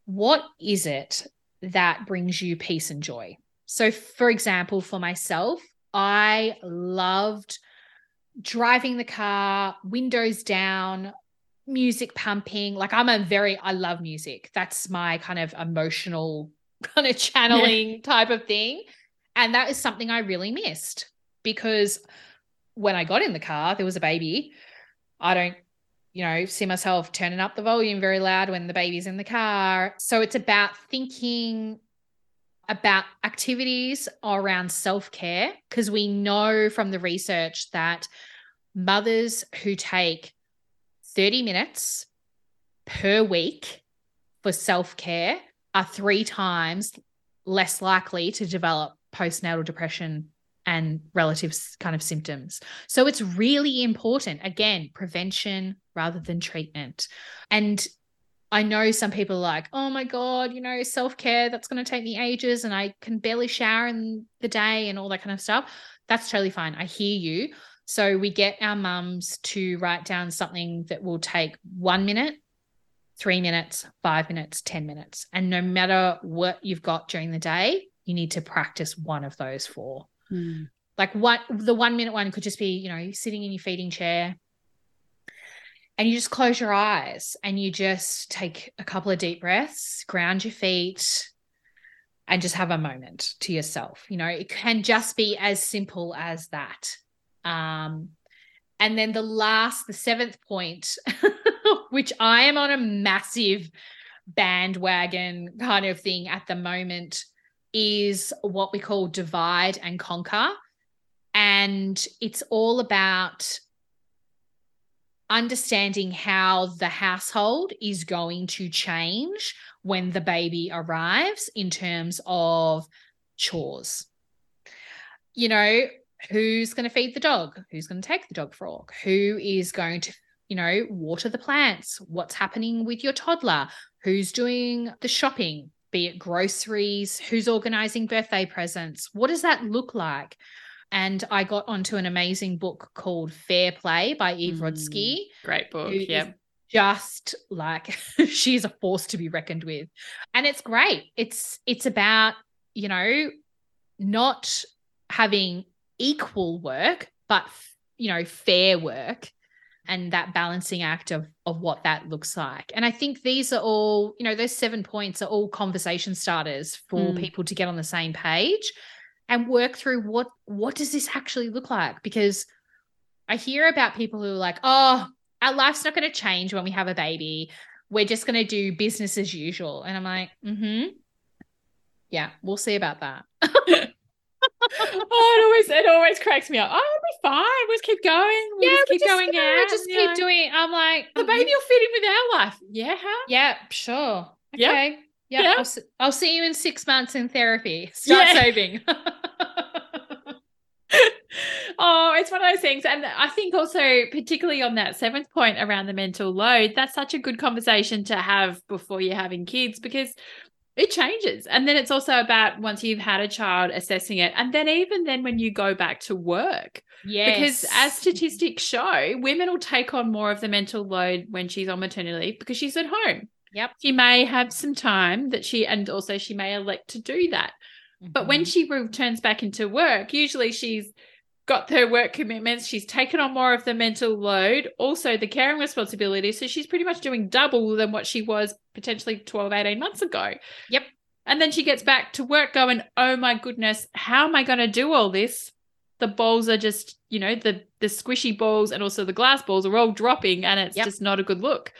what is it that brings you peace and joy? So, for example, for myself, I loved driving the car, windows down, music pumping. Like, I'm a very, I love music. That's my kind of emotional, kind of channeling type of thing. And that is something I really missed because when I got in the car, there was a baby. I don't you know, see myself turning up the volume very loud when the baby's in the car. So it's about thinking about activities around self care because we know from the research that mothers who take 30 minutes per week for self care are three times less likely to develop postnatal depression and relative kind of symptoms. So it's really important. Again, prevention rather than treatment. And I know some people are like, oh my God, you know, self care, that's going to take me ages and I can barely shower in the day and all that kind of stuff. That's totally fine. I hear you. So we get our mums to write down something that will take one minute, three minutes, five minutes, 10 minutes. And no matter what you've got during the day, you need to practice one of those four. Mm. Like what the one minute one could just be, you know, sitting in your feeding chair and you just close your eyes and you just take a couple of deep breaths, ground your feet, and just have a moment to yourself. You know, it can just be as simple as that. Um, and then the last, the seventh point, which I am on a massive bandwagon kind of thing at the moment, is what we call divide and conquer. And it's all about understanding how the household is going to change when the baby arrives in terms of chores. You know, who's going to feed the dog? Who's going to take the dog for a walk? Who is going to, you know, water the plants? What's happening with your toddler? Who's doing the shopping? Be it groceries, who's organizing birthday presents? What does that look like? and I got onto an amazing book called Fair Play by Eve mm, Rodsky. Great book. Yeah. Just like she's a force to be reckoned with. And it's great. It's it's about, you know, not having equal work, but you know, fair work and that balancing act of of what that looks like. And I think these are all, you know, those seven points are all conversation starters for mm. people to get on the same page and work through what what does this actually look like? Because i hear about people who are like oh our life's not going to change when we have a baby. We're just going to do business as usual. And i'm like mm-hmm. Yeah we'll see about that oh, it always it always cracks me up. Oh, it'll be fine. We'll just keep going. We'll yeah, just keep just, going yeah, out. Just keep know. doing. I'm like the mm-hmm. baby will fit in with our life. Yeah, huh? Yeah, sure. Okay. Yeah. yeah. I'll, I'll, see you in six months in therapy. Start yeah. saving. oh, it's one of those things. And I think also, particularly on that seventh point around the mental load, that's such a good conversation to have before you're having kids because it changes. And then it's also about once you've had a child assessing it. And then even then when you go back to work. Yes. Because as statistics show, women will take on more of the mental load when she's on maternity leave because she's at home. Yep. She may have some time that she and also she may elect to do that. Mm-hmm. But when mm-hmm. she returns back into work, usually she's got her work commitments. She's taken on more of the mental load, also the caring responsibility. So she's pretty much doing double than what she was potentially 12, 18 months ago. Yep. And then she gets back to work going, oh my goodness, how am I going to do all this? The balls are just, you know, the the squishy balls and also the glass balls are all dropping and it's yep. just not a good look.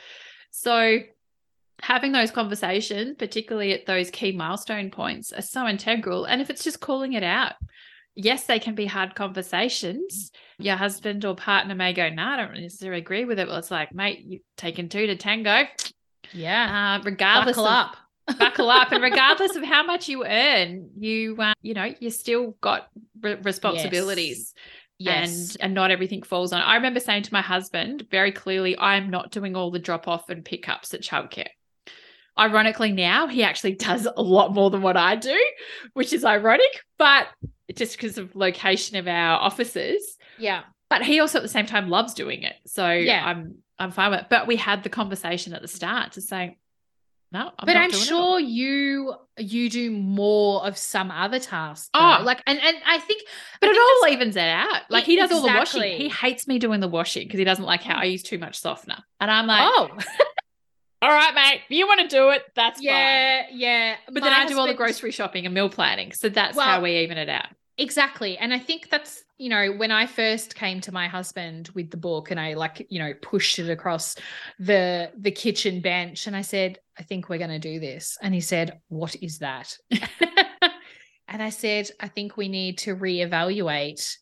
So having those conversations, particularly at those key milestone points, are so integral. And if it's just calling it out, yes, they can be hard conversations. Mm-hmm. Your husband or partner may go, no, I don't necessarily agree with it. Well, it's like, mate, you've taken two to tango. Yeah. Uh, regardless buckle of, up. buckle up. And regardless of how much you earn, you, uh, you know, you still got re- responsibilities. Yes. Yes. And and not everything falls on. I remember saying to my husband very clearly, I'm not doing all the drop off and pickups at childcare. Ironically, now he actually does a lot more than what I do, which is ironic, but just because of location of our offices. Yeah. But he also at the same time loves doing it. So yeah. I'm I'm fine with it. But we had the conversation at the start to say, no, I'm but I'm sure it. you you do more of some other tasks. Though. Oh, like and and I think, but I it think all evens it out. Like he does exactly. all the washing. He hates me doing the washing because he doesn't like how. I use too much softener. And I'm like, oh. all right, mate, you want to do it? That's yeah, fine. yeah. But My then I husband... do all the grocery shopping and meal planning, so that's well, how we even it out. Exactly, and I think that's you know when I first came to my husband with the book, and I like you know pushed it across the the kitchen bench, and I said, "I think we're going to do this," and he said, "What is that?" and I said, "I think we need to reevaluate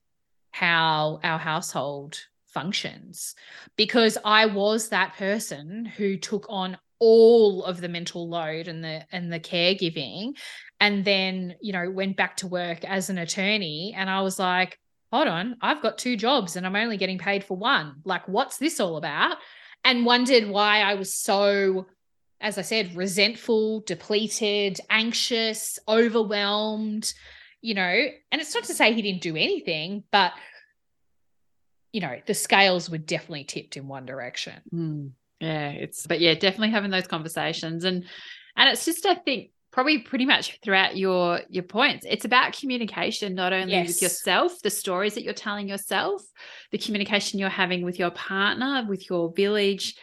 how our household functions because I was that person who took on all of the mental load and the and the caregiving and then you know went back to work as an attorney and I was like hold on I've got two jobs and I'm only getting paid for one. Like what's this all about? And wondered why I was so as I said resentful depleted anxious overwhelmed you know? And it's not to say he didn't do anything but you know, the scales were definitely tipped in one direction. Mm, yeah, it's but yeah, definitely having those conversations. And and it's just I think probably pretty much throughout your your points it's about communication not only yes. with yourself the stories that you're telling yourself the communication you're having with your partner with your village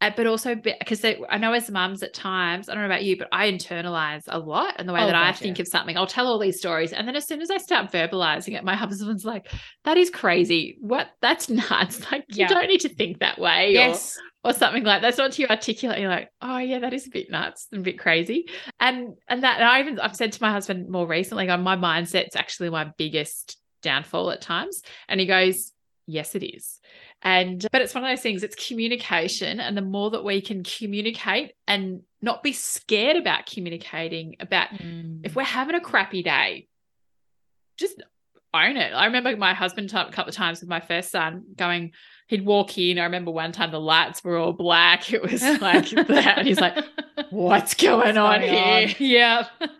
uh, but also because I know as mums at times, I don't know about you, but I internalize a lot and the way oh, that gotcha. I think of something. I'll tell all these stories. And then as soon as I start verbalizing it, my husband's like, that is crazy. What? That's nuts. Like, yeah. you don't need to think that way. Yes. Or, or something like that's what you articulate. You're like, oh yeah, that is a bit nuts and a bit crazy. And and that and I even I've said to my husband more recently, on my mindset's actually my biggest downfall at times. And he goes, Yes, it is. And, but it's one of those things, it's communication. And the more that we can communicate and not be scared about communicating, about mm. if we're having a crappy day, just own it. I remember my husband a couple of times with my first son going, he'd walk in. I remember one time the lights were all black. It was like that. And he's like, what's going, what's on going here? On? Yeah.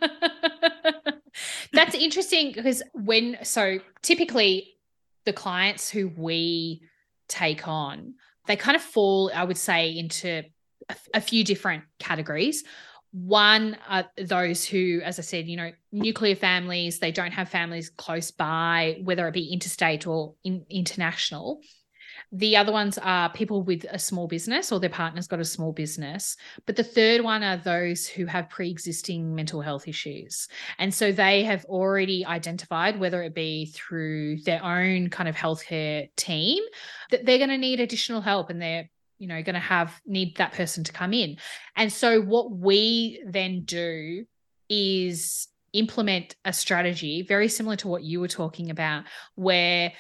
That's interesting because when, so typically the clients who we take on, they kind of fall, I would say, into a, a few different categories. One are those who, as I said, you know, nuclear families, they don't have families close by, whether it be interstate or in, international. The other ones are people with a small business or their partner's got a small business. But the third one are those who have pre existing mental health issues. And so they have already identified, whether it be through their own kind of healthcare team, that they're going to need additional help and they're you know going to have need that person to come in and so what we then do is implement a strategy very similar to what you were talking about where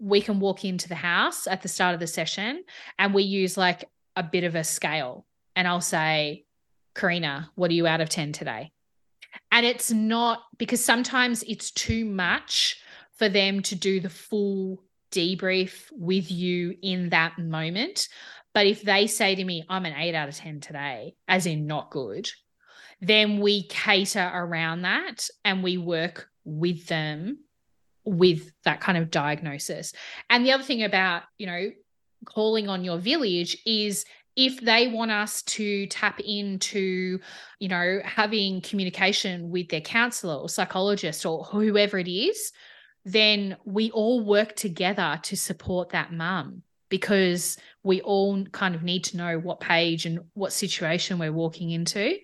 we can walk into the house at the start of the session and we use like a bit of a scale. And I'll say, Carina, what are you out of 10 today? And it's not because sometimes it's too much for them to do the full debrief with you in that moment. But if they say to me, I'm an eight out of 10 today, as in not good, then we cater around that and we work with them with that kind of diagnosis. And the other thing about, you know, calling on your village is if they want us to tap into, you know, having communication with their counselor or psychologist or whoever it is, then we all work together to support that mum because we all kind of need to know what page and what situation we're walking into.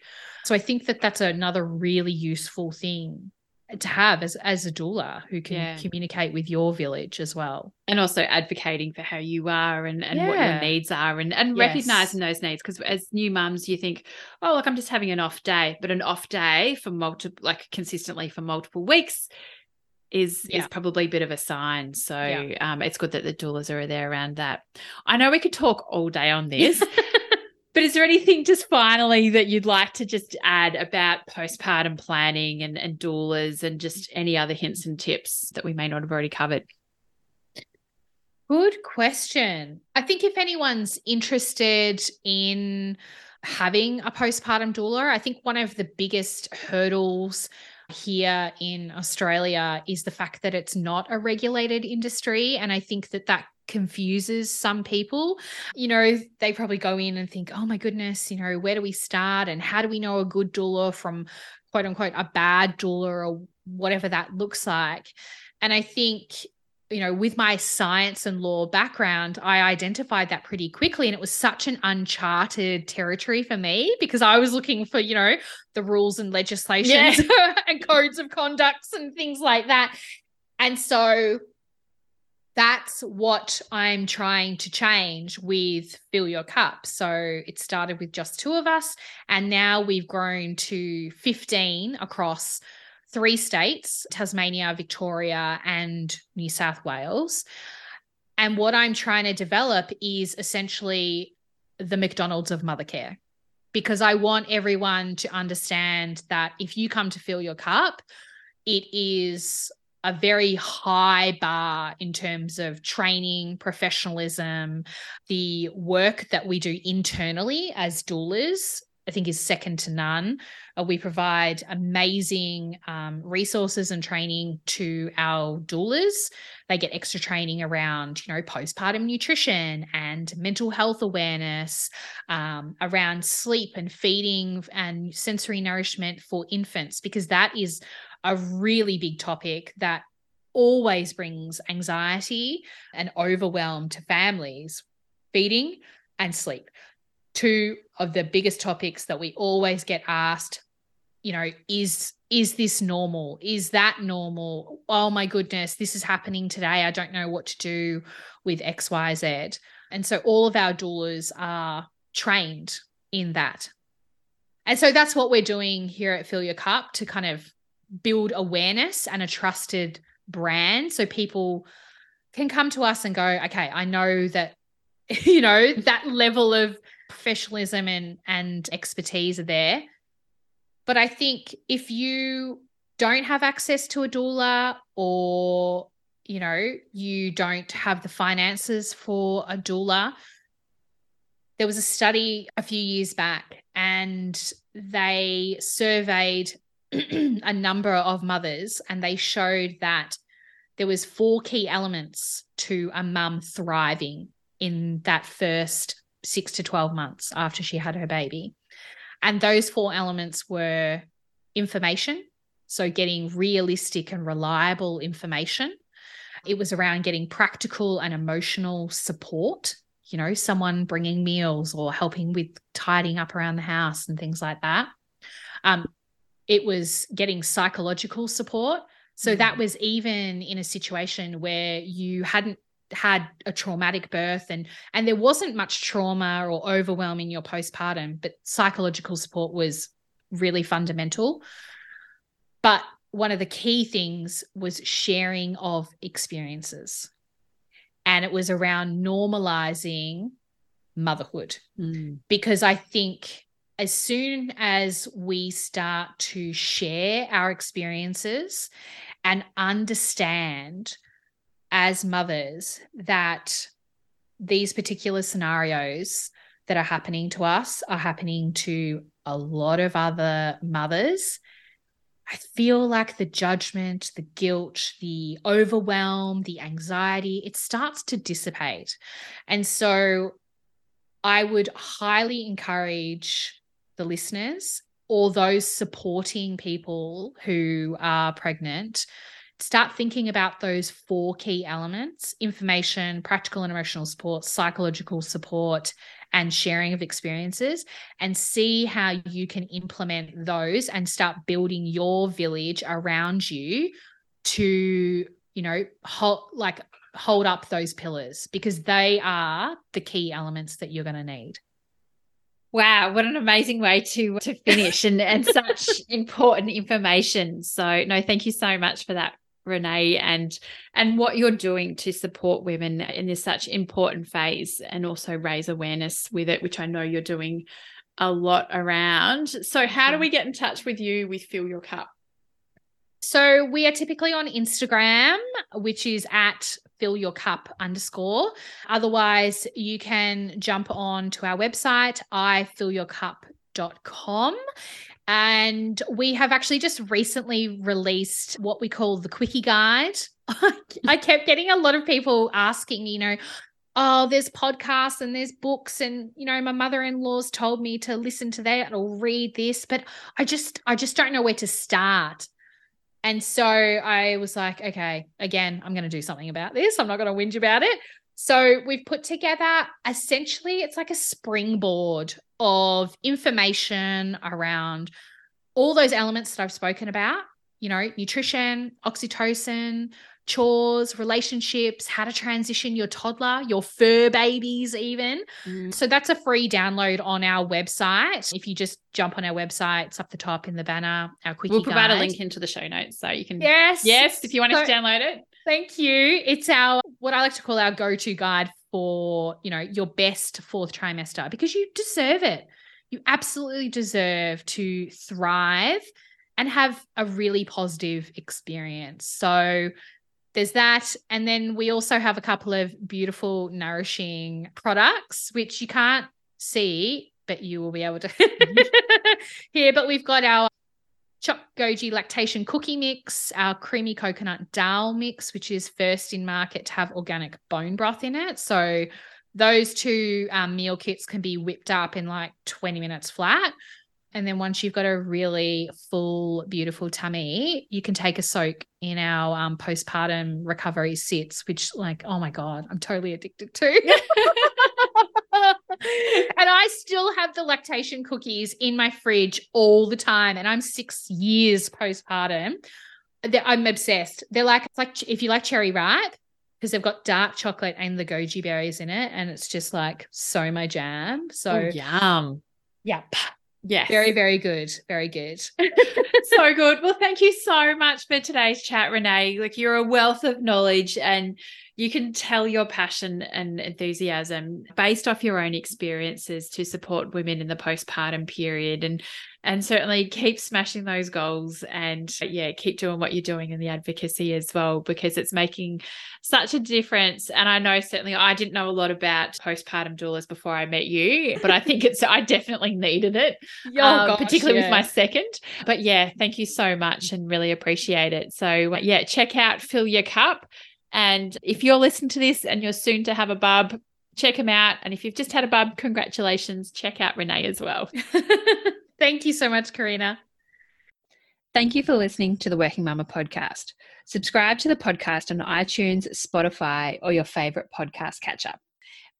So I think that that's another really useful thing to have as as a doula who can yeah. communicate with your village as well and also advocating for how you are and, and yeah. what your needs are and and yes. recognizing those needs because as new mums you think oh look i'm just having an off day but an off day for multiple like consistently for multiple weeks is yeah. is probably a bit of a sign so um it's good that the doulas are there around that i know we could talk all day on this But is there anything just finally that you'd like to just add about postpartum planning and, and doulas and just any other hints and tips that we may not have already covered? Good question. I think if anyone's interested in having a postpartum doula, I think one of the biggest hurdles here in Australia is the fact that it's not a regulated industry. And I think that that confuses some people. You know, they probably go in and think, oh my goodness, you know, where do we start? And how do we know a good doula from quote unquote a bad doula or whatever that looks like? And I think you know, with my science and law background, I identified that pretty quickly. And it was such an uncharted territory for me because I was looking for, you know, the rules and legislations yeah. and codes of conducts and things like that. And so that's what I'm trying to change with Fill Your Cup. So it started with just two of us, and now we've grown to 15 across three states Tasmania, Victoria, and New South Wales. And what I'm trying to develop is essentially the McDonald's of mother care because I want everyone to understand that if you come to fill your cup, it is a very high bar in terms of training, professionalism, the work that we do internally as doulas I think is second to none. Uh, we provide amazing um, resources and training to our doulas. They get extra training around, you know, postpartum nutrition and mental health awareness, um, around sleep and feeding and sensory nourishment for infants, because that is a really big topic that always brings anxiety and overwhelm to families feeding and sleep two of the biggest topics that we always get asked you know is is this normal? Is that normal? Oh my goodness this is happening today. I don't know what to do with xyz and so all of our doulas are trained in that. And so that's what we're doing here at fill your cup to kind of build awareness and a trusted brand. So people can come to us and go okay i know that you know that level of professionalism and and expertise are there. But i think if you don't have access to a doula or you know you don't have the finances for a doula there was a study a few years back and they surveyed a number of mothers and they showed that there was four key elements to a mum thriving in that first 6 to 12 months after she had her baby and those four elements were information so getting realistic and reliable information it was around getting practical and emotional support you know someone bringing meals or helping with tidying up around the house and things like that um, it was getting psychological support. So mm-hmm. that was even in a situation where you hadn't had a traumatic birth and and there wasn't much trauma or overwhelm in your postpartum, but psychological support was really fundamental. But one of the key things was sharing of experiences. And it was around normalizing motherhood. Mm. Because I think as soon as we start to share our experiences and understand as mothers that these particular scenarios that are happening to us are happening to a lot of other mothers. I feel like the judgment, the guilt, the overwhelm, the anxiety, it starts to dissipate. And so I would highly encourage the listeners or those supporting people who are pregnant start thinking about those four key elements information, practical and emotional support, psychological support, and sharing of experiences, and see how you can implement those and start building your village around you to, you know, hold, like hold up those pillars because they are the key elements that you're going to need. Wow, what an amazing way to to finish and and such important information. So no, thank you so much for that, Renee, and and what you're doing to support women in this such important phase and also raise awareness with it, which I know you're doing a lot around. So how do we get in touch with you with Fill Your Cup? So we are typically on Instagram, which is at fill your cup underscore. Otherwise, you can jump on to our website, ifillyourcup.com. And we have actually just recently released what we call the quickie guide. I kept getting a lot of people asking, you know, oh, there's podcasts and there's books, and you know, my mother-in-law's told me to listen to that or read this, but I just I just don't know where to start. And so I was like, okay, again, I'm going to do something about this. I'm not going to whinge about it. So we've put together essentially, it's like a springboard of information around all those elements that I've spoken about, you know, nutrition, oxytocin, chores, relationships, how to transition your toddler, your fur babies, even. Mm. So that's a free download on our website. If you just jump on our website, it's up the top in the banner. Our quick. We'll provide guide. a link into the show notes so you can. Yes. Yes, if you want so, to download it. Thank you. It's our what I like to call our go-to guide for you know your best fourth trimester because you deserve it. You absolutely deserve to thrive and have a really positive experience. So there's that. And then we also have a couple of beautiful, nourishing products, which you can't see but you will be able to mm-hmm. hear. But we've got our choc goji lactation cookie mix, our creamy coconut dal mix, which is first in market to have organic bone broth in it. So those two um, meal kits can be whipped up in like 20 minutes flat. And then once you've got a really full, beautiful tummy, you can take a soak in our um, postpartum recovery sitz, which, like, oh my God, I'm totally addicted to. and I still have the lactation cookies in my fridge all the time. And I'm six years postpartum. I'm obsessed. They're like, it's like if you like cherry ripe, because they've got dark chocolate and the goji berries in it. And it's just like so my jam. So, oh, yum. Yeah. Yes. Very, very good. Very good. so good. Well, thank you so much for today's chat, Renee. Like you're a wealth of knowledge and you can tell your passion and enthusiasm based off your own experiences to support women in the postpartum period. And and certainly keep smashing those goals and yeah keep doing what you're doing in the advocacy as well because it's making such a difference. And i know certainly i didn't know a lot about postpartum doulas before i met you but i think it's i definitely needed it oh, um, gosh, particularly yeah. with my second. But yeah thank you so much and really appreciate it. So yeah check out fill your cup and if you're listening to this and you're soon to have a bub, check them out. And if you've just had a bub, congratulations. Check out Renee as well. Thank you so much, Carina. Thank you for listening to the Working Mumma podcast. Subscribe to the podcast on iTunes, Spotify, or your favorite podcast catcher.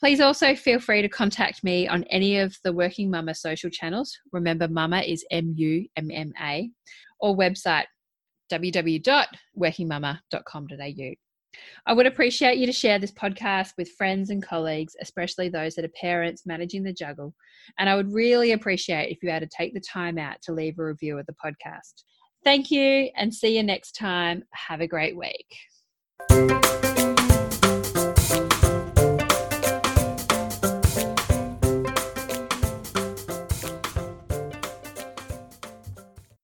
Please also feel free to contact me on any of the Working Mumma social channels. Remember, Mumma is M U M M A, or website www.workingmumma.com.au. I would appreciate you to share this podcast with friends and colleagues, especially those that are parents managing the juggle. And I would really appreciate if you had to take the time out to leave a review of the podcast. Thank you and see you next time. Have a great week.